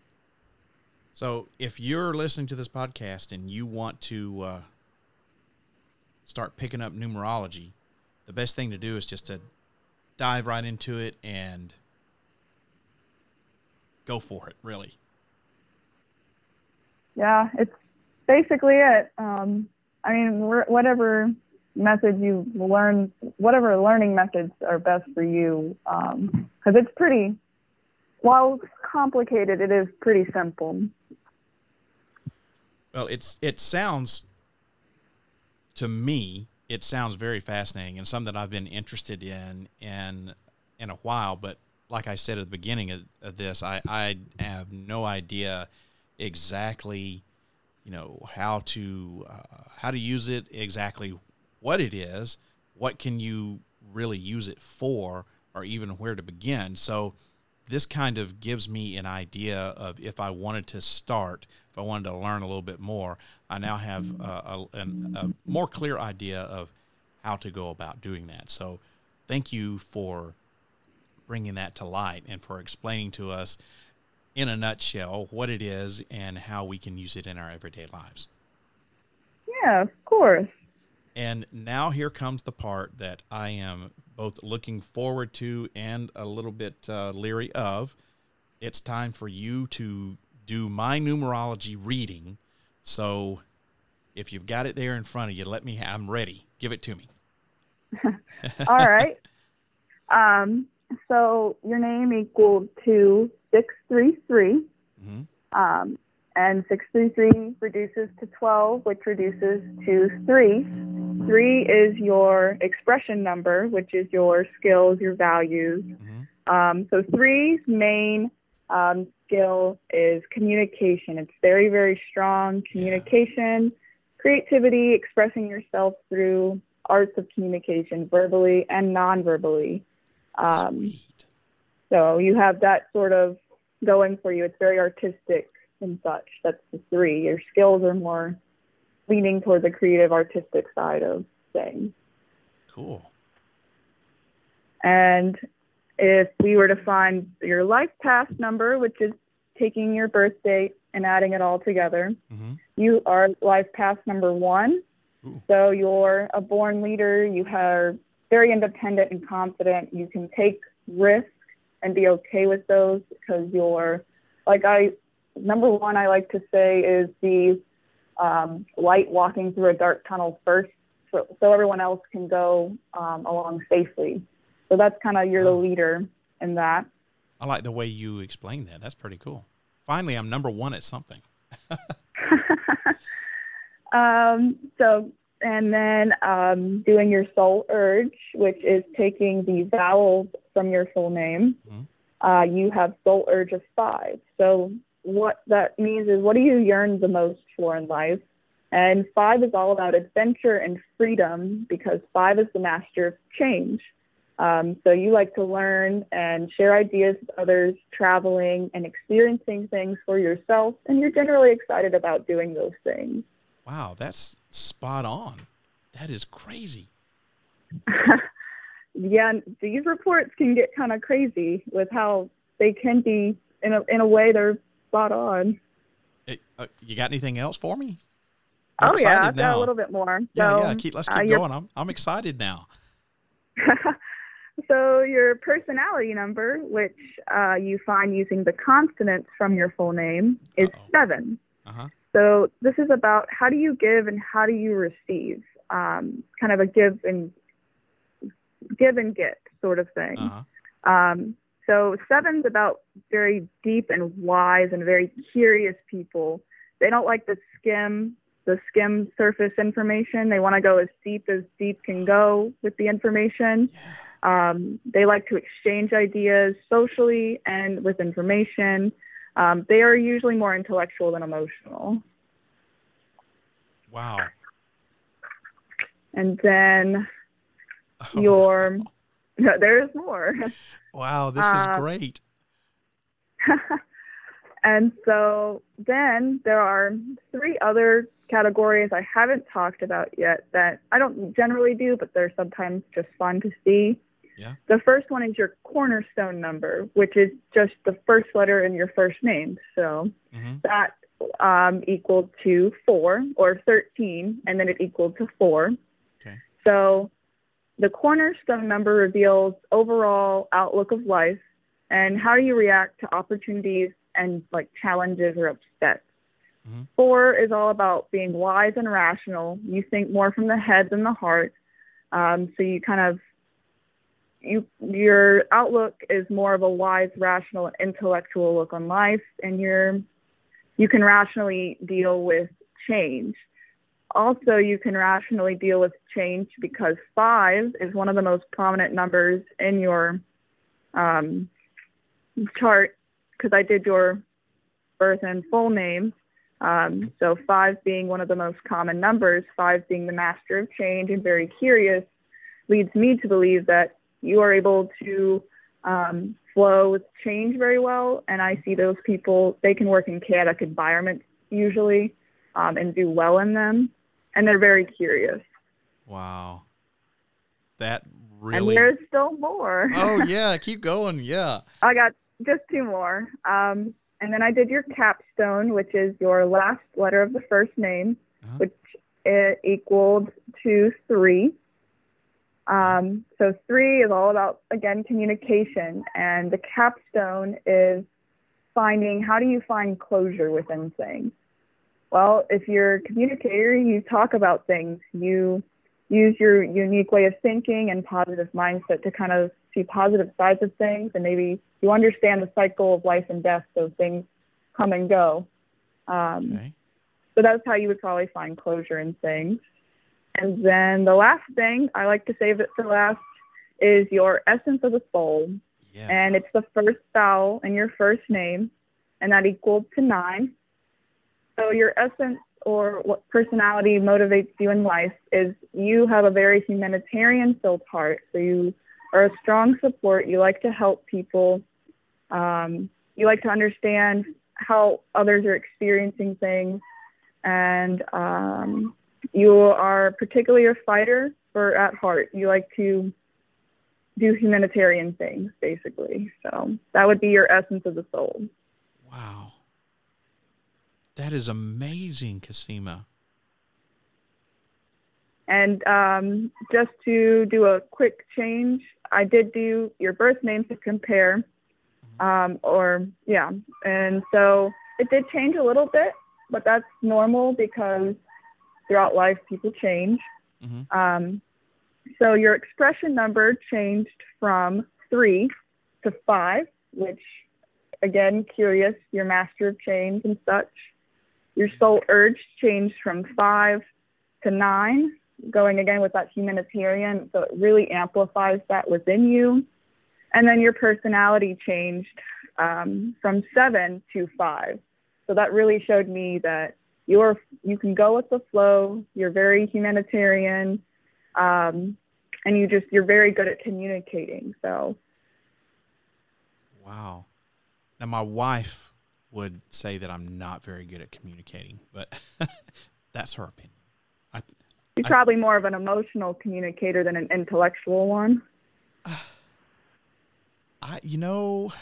So if you're listening to this podcast and you want to uh, start picking up numerology, the best thing to do is just to dive right into it and go for it, really. Yeah, it's basically it. Um, I mean, whatever method you learn, whatever learning methods are best for you, because it's pretty. While complicated, it is pretty simple. Well, it's it sounds to me it sounds very fascinating and something I've been interested in in in a while. But like I said at the beginning of, of this, I I have no idea exactly you know how to uh, how to use it exactly what it is what can you really use it for or even where to begin so this kind of gives me an idea of if I wanted to start, if I wanted to learn a little bit more, I now have a, a, a, more clear idea of how to go about doing that. So, thank you for bringing that to light and for explaining to us in a nutshell what it is and how we can use it in our everyday lives. Yeah, of course. And now here comes the part that I am both looking forward to and a little bit uh, leery of. It's time for you to do my numerology reading. So if you've got it there in front of you, let me, ha- I'm ready. Give it to me. All right. Um, so your name equaled to 633. Mhm. Um, and 633 reduces to 12, which reduces to 3. 3 is your expression number, which is your skills, your values. Mhm. Um, so 3's main um, skill is communication. It's very, very strong communication, creativity, expressing yourself through arts of communication, verbally and non verbally. Um, so you have that sort of going for you. It's very artistic and such. That's the three. Your skills are more leaning toward the creative, artistic side of things. Cool. And if we were to find your life path number, which is taking your birth date and adding it all together, hmm you are life path number one. Ooh. So you're a born leader. You are very independent and confident. You can take risks and be okay with those because you're, like I, number one, I like to say is the um, light walking through a dark tunnel first, so, so everyone else can go um, along safely. So that's kind of you're the Oh. leader in that. I like the way you explain that. That's pretty cool. Finally, I'm number one at something. um, so, and then um, doing your soul urge, which is taking the vowels from your full name. Mhm. Uh, you have soul urge of five. So, what that means is, what do you yearn the most for in life? And five is all about adventure and freedom because five is the master of change. Um, so you like to learn and share ideas with others, traveling and experiencing things for yourself, and you're generally excited about doing those things. Wow, that's spot on. That is crazy. yeah, these reports can get kind of crazy with how they can be in a in a way they're spot on. Uh, you got anything else for me? I'm oh yeah, I've got a little bit more. Yeah, so, yeah. Keep, let's uh, keep your- going. I'm I'm excited now. so your personality number, which uh, you find using the consonants from your full name, is Uh-oh. seven. Uh huh. So this is about how do you give and how do you receive, um, kind of a give and give and get sort of thing. Uh huh. Um, so seven's about very deep and wise and very curious people. They don't like to skim the skim surface information. They want to go as deep as deep can go with the information. Um, they like to exchange ideas socially and with information. Um, they are usually more intellectual than emotional. Wow. And then Oh, your there is more. Wow, this is uh, great. and so then there are three other categories I haven't talked about yet that I don't generally do, but they're sometimes just fun to see. Yeah. The first one is your cornerstone number, which is just the first letter in your first name. So hmm that um, equaled to four or 13, and then it equal to four. Okay. So the cornerstone number reveals overall outlook of life and how you react to opportunities and like challenges or upsets. Mhm. Four is all about being wise and rational. You think more from the head than the heart. Um, so you kind of you your outlook is more of a wise, rational, and intellectual look on life, and you're you can rationally deal with change. Also, you can rationally deal with change because five is one of the most prominent numbers in your um, chart because I did your birth and full name. Um, so five being one of the most common numbers, five being the master of change and very curious, leads me to believe that you are able to um, flow with change very well. And I see those people, they can work in chaotic environments usually um, and do well in them. And they're very curious. Wow. That really. And there's still more. oh, yeah. Keep going. Yeah. I got just two more. Um, and then I did your capstone, which is your last letter of the first name, Uh-huh. which it equaled to three. Um, so three is all about again communication, and the capstone is finding how do you find closure within things. Well, if you're a communicator, you talk about things. You use your unique way of thinking and positive mindset to kind of see positive sides of things, and maybe you understand the cycle of life and death, so things come and go. Um, Okay. so that's how you would probably find closure in things. And then the last thing, I like to save it for last, is your essence of the soul. Yeah. And it's the first vowel in your first name, and that equals to nine. So your essence or what personality motivates you in life is you have a very humanitarian filled heart. So you are a strong support. You like to help people. Um, you like to understand how others are experiencing things. And um, you are particularly a fighter for at heart. You like to do humanitarian things, basically. So that would be your essence of the soul. Wow. That is amazing, Cosima. And um, just to do a quick change, I did do your birth name to compare, um, or yeah, and so it did change a little bit, but that's normal because throughout life people change. Mhm. Um, so your expression number changed from three to five, which again, curious, your master of change and such. Your soul urge changed from five to nine, going again with that humanitarian. So it really amplifies that within you. And then your personality changed um, from seven to five. So that really showed me that you're you can go with the flow. You're very humanitarian, um, and you just you're very good at communicating. So Wow. Now, my wife would say that I'm not very good at communicating, but that's her opinion. I, you're I- probably more of an emotional communicator than an intellectual one. I, you know,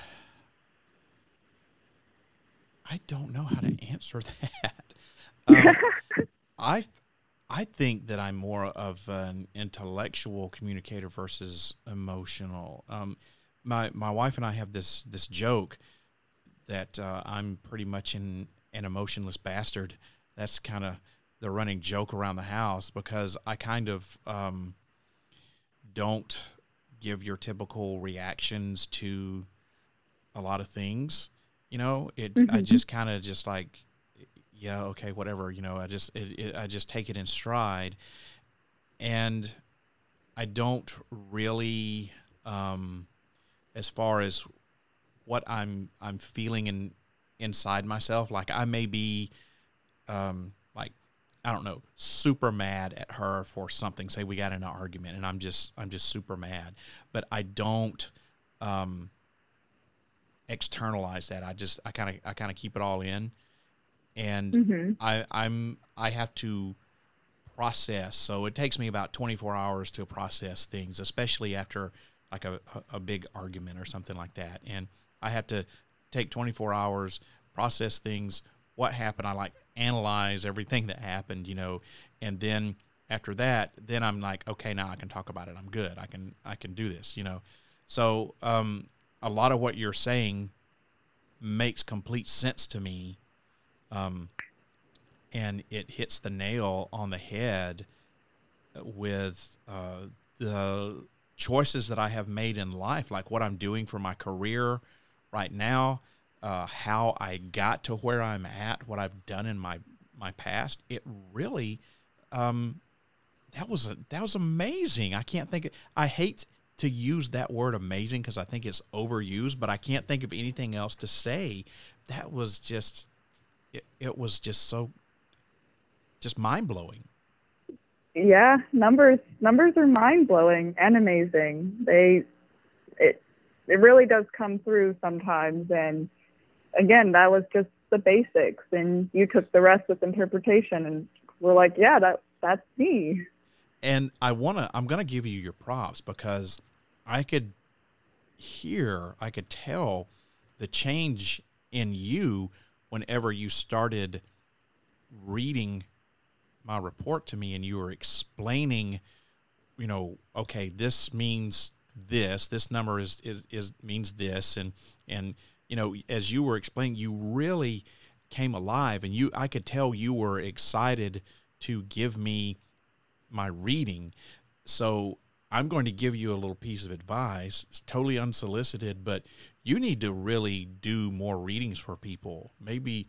I don't know how to answer that. Um, I, I think that I'm more of an intellectual communicator versus emotional. Um, my my wife and I have this this joke that uh, I'm pretty much in an emotionless bastard. That's kind of the running joke around the house because I kind of um, don't give your typical reactions to a lot of things. You know, it I just kind of just like yeah, okay, whatever, you know, I just it, it, I just take it in stride and I don't really um as far as what I'm I'm feeling in inside myself like I may be um like I don't know, super mad at her for something. Say we got in an argument and I'm just I'm just super mad. But I don't um externalize that. I just I kind of I kind of keep it all in and Mm-hmm. I I'm I have to process. So it takes me about 24 hours to process things, especially after like a, a, a big argument or something like that. And I have to take 24 hours, process things, what happened. I like analyze everything that happened, you know, and then after that, then I'm like, okay, now I can talk about it. I'm good. I can I can do this, you know. So um, a lot of what you're saying makes complete sense to me um, and it hits the nail on the head with uh, the choices that I have made in life, like what I'm doing for my career right now, uh, how I got to where I'm at, what I've done in my my past. It really, um, that was a that was amazing. I can't think. I hate to use that word amazing because I think it's overused, but I can't think of anything else to say. That was just, it, it was just so, just mind blowing. Yeah, numbers numbers are mind blowing and amazing. They it it really does come through sometimes and again, that was just the basics and you took the rest with interpretation and we're like, yeah, that that's me. And I want to I'm going to give you your props because I could hear, I could tell the change in you whenever you started reading my report to me and you were explaining, you know, okay, this means this, this number is is, is means this, and and you know, as you were explaining, you really came alive, and you I could tell you were excited to give me my reading. So I'm going to give you a little piece of advice. It's totally unsolicited, but you need to really do more readings for people. Maybe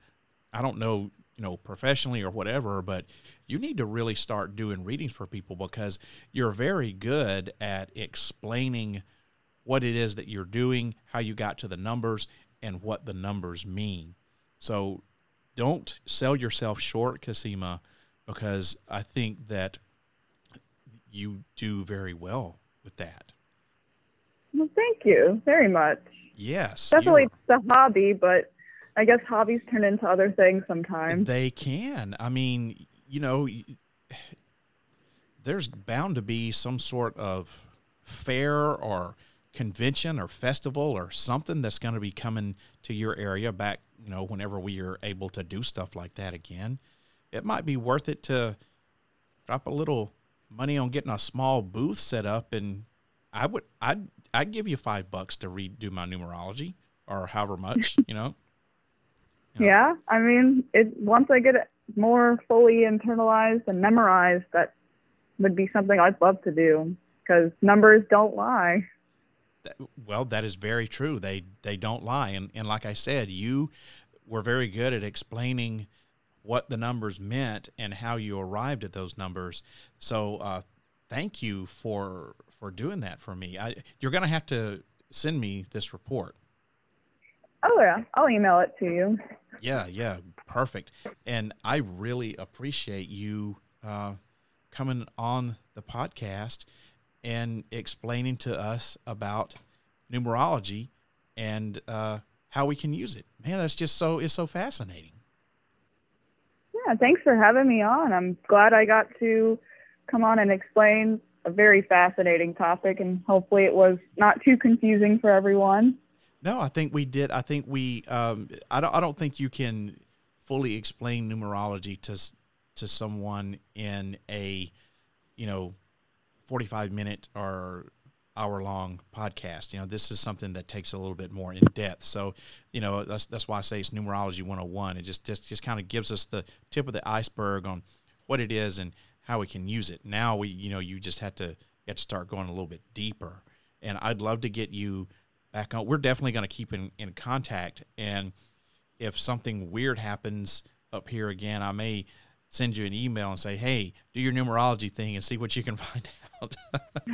I don't know you know, professionally or whatever, but you need to really start doing readings for people because you're very good at explaining what it is that you're doing, how you got to the numbers, and what the numbers mean. So don't sell yourself short, Cosima, because I think that you do very well with that. Well, thank you very much. Yes. Definitely it's a hobby, but I guess hobbies turn into other things sometimes. They can. I mean, you know, there's bound to be some sort of fair or convention or festival or something that's going to be coming to your area back, you know, whenever we are able to do stuff like that again. It might be worth it to drop a little money on getting a small booth set up and I would I'd I'd give you 5 bucks to redo my numerology or however much, you know. Yeah. Yeah, I mean, it once I get it more fully internalized and memorized, that would be something I'd love to do because numbers don't lie. Well, that is very true. They they don't lie, and and like I said, you were very good at explaining what the numbers meant and how you arrived at those numbers. So, uh, thank you for for doing that for me. I, you're going to have to send me this report. Oh yeah, I'll email it to you. Yeah, yeah, perfect. And I really appreciate you uh, coming on the podcast and explaining to us about numerology and uh, how we can use it. Man, that's just so it's so fascinating. Yeah, thanks for having me on. I'm glad I got to come on and explain a very fascinating topic, and hopefully it was not too confusing for everyone. No, I think we did. I think we. Um, I don't. I don't think you can fully explain numerology to to someone in a, you know, forty five minute or hour long podcast. You know, this is something that takes a little bit more in depth. So, you know, that's that's why I say it's numerology one hundred and one. It just just just kind of gives us the tip of the iceberg on what it is and how we can use it. Now we, you know, you just have to have to start going a little bit deeper. And I'd love to get you back on. We're definitely going to keep in, in contact. And if something weird happens up here again, I may send you an email and say, hey, do your numerology thing and see what you can find out.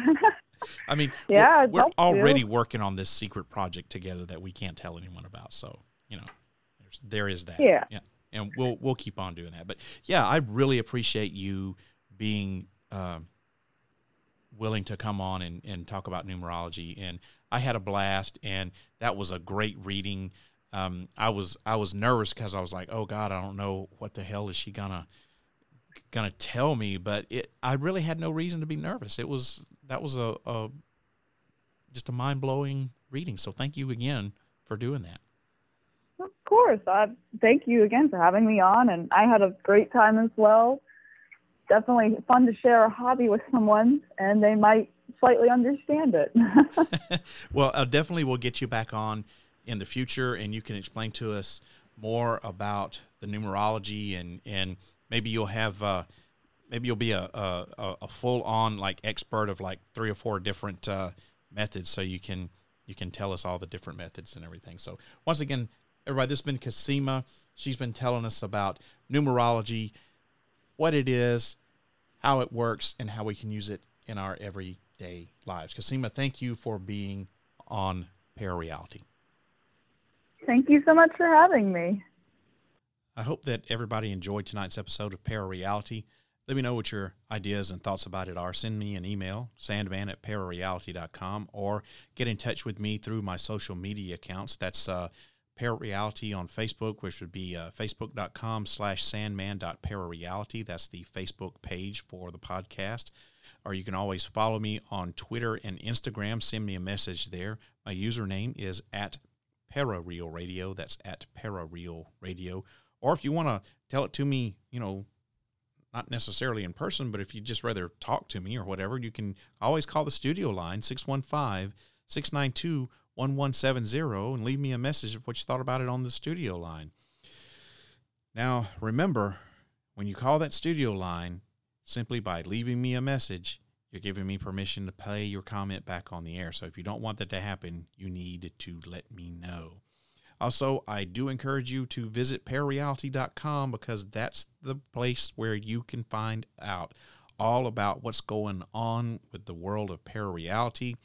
I mean, we're- Yeah, we're, to. already working on this secret project together that we can't tell anyone about. So, you know, there's, there is that. Yeah. Yeah. And we'll, we'll keep on doing that. But yeah, I really appreciate you being, um, willing to come on and, and talk about numerology and I had a blast and that was a great reading. Um, I was I was nervous because I was like, oh God, I don't know what the hell is she gonna gonna tell me, but it I really had no reason to be nervous. It was that was a, a just a mind blowing reading. So thank you again for doing that. Of course. Uh, thank you again for having me on, and I had a great time as well. Definitely fun to share a hobby with someone, and they might slightly understand it. well, uh, definitely we'll get you back on in the future, and you can explain to us more about the numerology, and and maybe you'll have uh, maybe you'll be a a, a- full on like expert of like three or four different uh, methods, so you can you can tell us all the different methods and everything. So once again, everybody, this has been Cosima. She's been telling us about numerology, what it is, how it works, and how we can use it in our everyday lives. Cosima, thank you for being on Parareality. Thank you so much for having me. I hope that everybody enjoyed tonight's episode of Parareality. Let me know what your ideas and thoughts about it are. Send me an email, sandman at parareality.com, or get in touch with me through my social media accounts. That's uh, Parareality on Facebook, which would be uh, facebook.com slash sandman.parareality. That's the Facebook page for the podcast. Or you can always follow me on Twitter and Instagram. Send me a message there. My username is at Parareal Radio. That's at Parareal Radio. Or if you want to tell it to me, you know, not necessarily in person, but if you just rather talk to me or whatever, you can always call the studio line 615 692 1170 and leave me a message of what you thought about it on the studio line. Now, remember, when you call that studio line, simply by leaving me a message, you're giving me permission to play your comment back on the air. So if you don't want that to happen, you need to let me know. Also, I do encourage you to visit parareality.com because that's the place where you can find out all about what's going on with the world of parareality.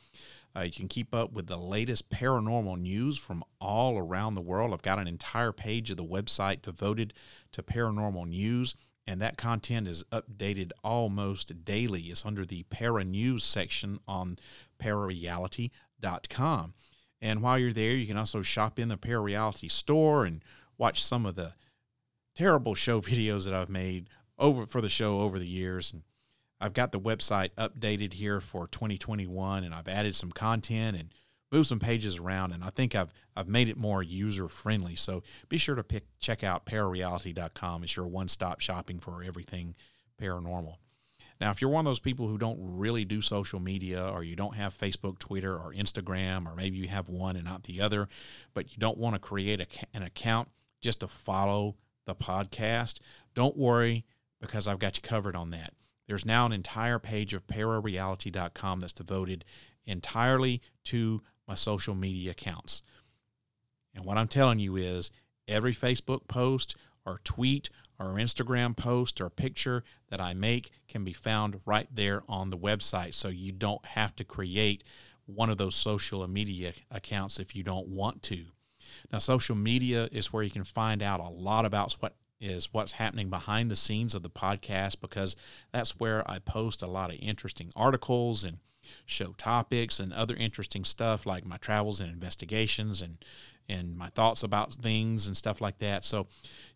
Uh, you can keep up with the latest paranormal news from all around the world. I've got an entire page of the website devoted to paranormal news, and that content is updated almost daily. It's under the Para News section on parareality.com. And while you're there, you can also shop in the Parareality store and watch some of the terrible show videos that I've made over for the show over the years. And I've got the website updated here for 2021, and I've added some content and moved some pages around, and I think I've I've made it more user friendly. So be sure to pick check out parareality.com. It's your one stop shopping for everything paranormal. Now, if you're one of those people who don't really do social media, or you don't have Facebook, Twitter, or Instagram, or maybe you have one and not the other, but you don't want to create a, an account just to follow the podcast, don't worry because I've got you covered on that. There's now an entire page of parareality.com that's devoted entirely to my social media accounts. And what I'm telling you is every Facebook post or tweet or Instagram post or picture that I make can be found right there on the website. So you don't have to create one of those social media accounts if you don't want to. Now, social media is where you can find out a lot about what is what's happening behind the scenes of the podcast because that's where I post a lot of interesting articles and show topics and other interesting stuff like my travels and investigations and and my thoughts about things and stuff like that. So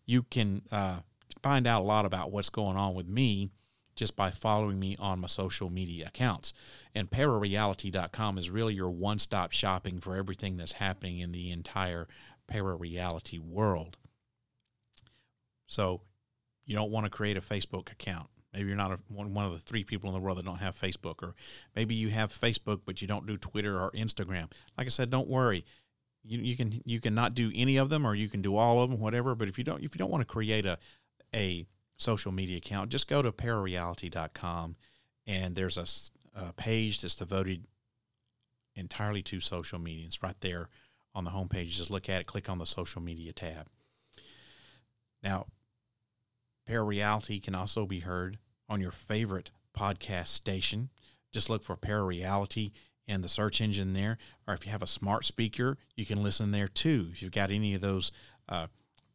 you can uh, find out a lot about what's going on with me just by following me on my social media accounts. And parareality.com is really your one stop shopping for everything that's happening in the entire parareality world. So you don't want to create a Facebook account. Maybe you're not a, one, one of the three people in the world that don't have Facebook, or maybe you have Facebook but you don't do Twitter or Instagram. Like I said, don't worry. You, you can you can not do any of them, or you can do all of them, whatever. But if you don't if you don't want to create a a social media account, just go to parareality.com and there's a page that's devoted entirely to social media. It's right there on the homepage. Just look at it, click on the social media tab. Now, Parareality can also be heard on your favorite podcast station. Just look for Parareality in the search engine there. Or if you have a smart speaker, you can listen there too. If you've got any of those uh,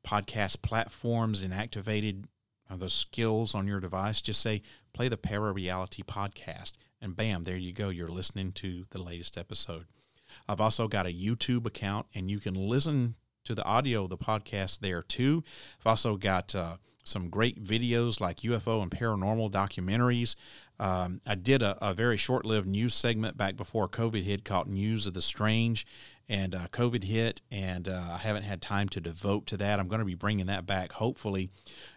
podcast platforms and activated uh, those skills on your device, just say, play the Parareality podcast. And bam, there you go. You're listening to the latest episode. I've also got a YouTube account, and you can listen to the audio of the podcast there too. I've also got uh, some great videos like UFO and paranormal documentaries. Um, I did a, a very short lived news segment back before COVID hit called News of the Strange, and uh, COVID hit, and uh, I haven't had time to devote to that. I'm going to be bringing that back hopefully.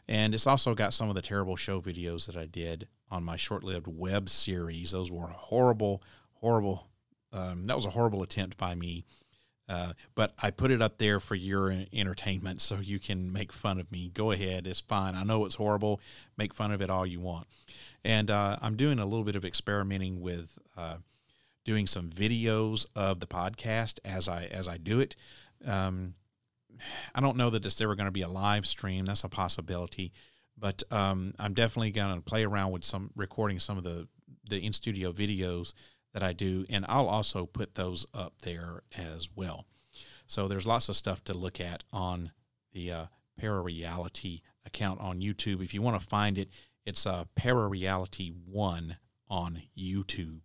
And it's also got some of the terrible show videos that I did on my short lived web series. Those were horrible, horrible. Um, that was a horrible attempt by me Uh, but I put it up there for your entertainment so you can make fun of me. Go ahead, it's fine. I know it's horrible. Make fun of it all you want. And uh, I'm doing a little bit of experimenting with uh, doing some videos of the podcast as I as I do it. Um, I don't know that it's ever going to be a live stream. That's a possibility, but um, I'm definitely going to play around with some recording some of the the in studio videos that I do, and I'll also put those up there as well. So there's lots of stuff to look at on the uh, Parareality account on YouTube. If you want to find it, it's uh, Parareality One on YouTube.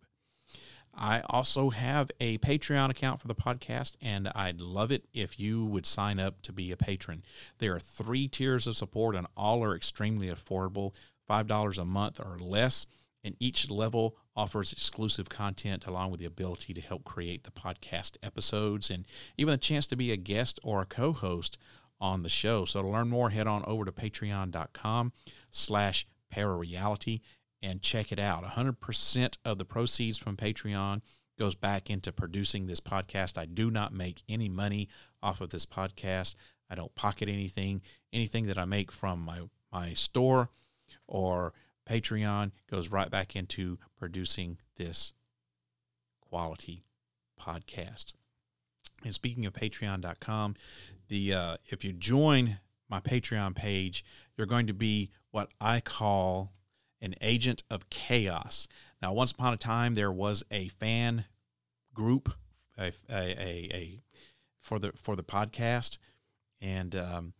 I also have a Patreon account for the podcast, and I'd love it if you would sign up to be a patron. There are three tiers of support, and all are extremely affordable $5 a month or less. And each level offers exclusive content along with the ability to help create the podcast episodes and even a chance to be a guest or a co-host on the show. So to learn more, head on over to patreon.com slash parareality and check it out. 100% of the proceeds from Patreon goes back into producing this podcast. I do not make any money off of this podcast. I don't pocket anything. Anything that I make from my, my store or Patreon goes right back into producing this quality podcast. And speaking of patreon.com, the uh, if you join my Patreon page, you're going to be what I call an agent of chaos. Now, once upon a time, there was a fan group, a, a, a, a for the for the podcast, and um,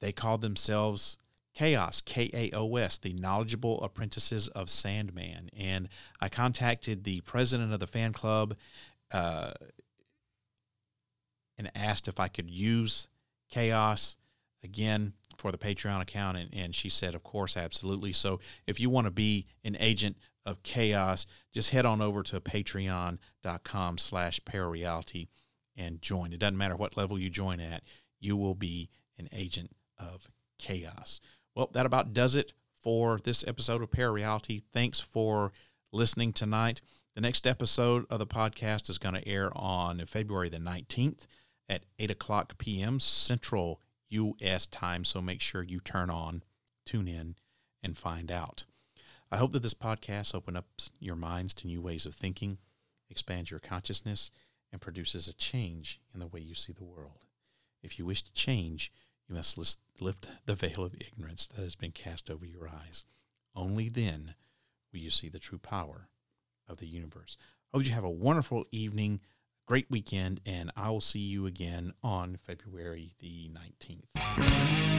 they called themselves Chaos, K A O S, the Knowledgeable Apprentices of Sandman. And I contacted the president of the fan club uh, and asked if I could use Chaos again for the Patreon account. And, and she said, of course, absolutely. So if you want to be an agent of chaos, just head on over to patreon.com slash parareality and join. It doesn't matter what level you join at, you will be an agent of chaos. Well, that about does it for this episode of Parareality. Thanks for listening tonight. The next episode of the podcast is going to air on February the 19th at 8 o'clock p.m. Central U.S. time. So make sure you turn on, tune in, and find out. I hope that this podcast opens up your minds to new ways of thinking, expands your consciousness, and produces a change in the way you see the world. If you wish to change, you must lift the veil of ignorance that has been cast over your eyes. Only then will you see the true power of the universe. I hope you have a wonderful evening great weekend, and I will see you again on February the 19th.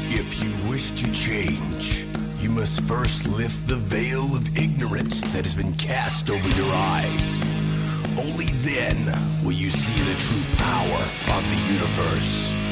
If you wish to change, you must first lift the veil of ignorance that has been cast over your eyes. Only then will you see the true power of the universe.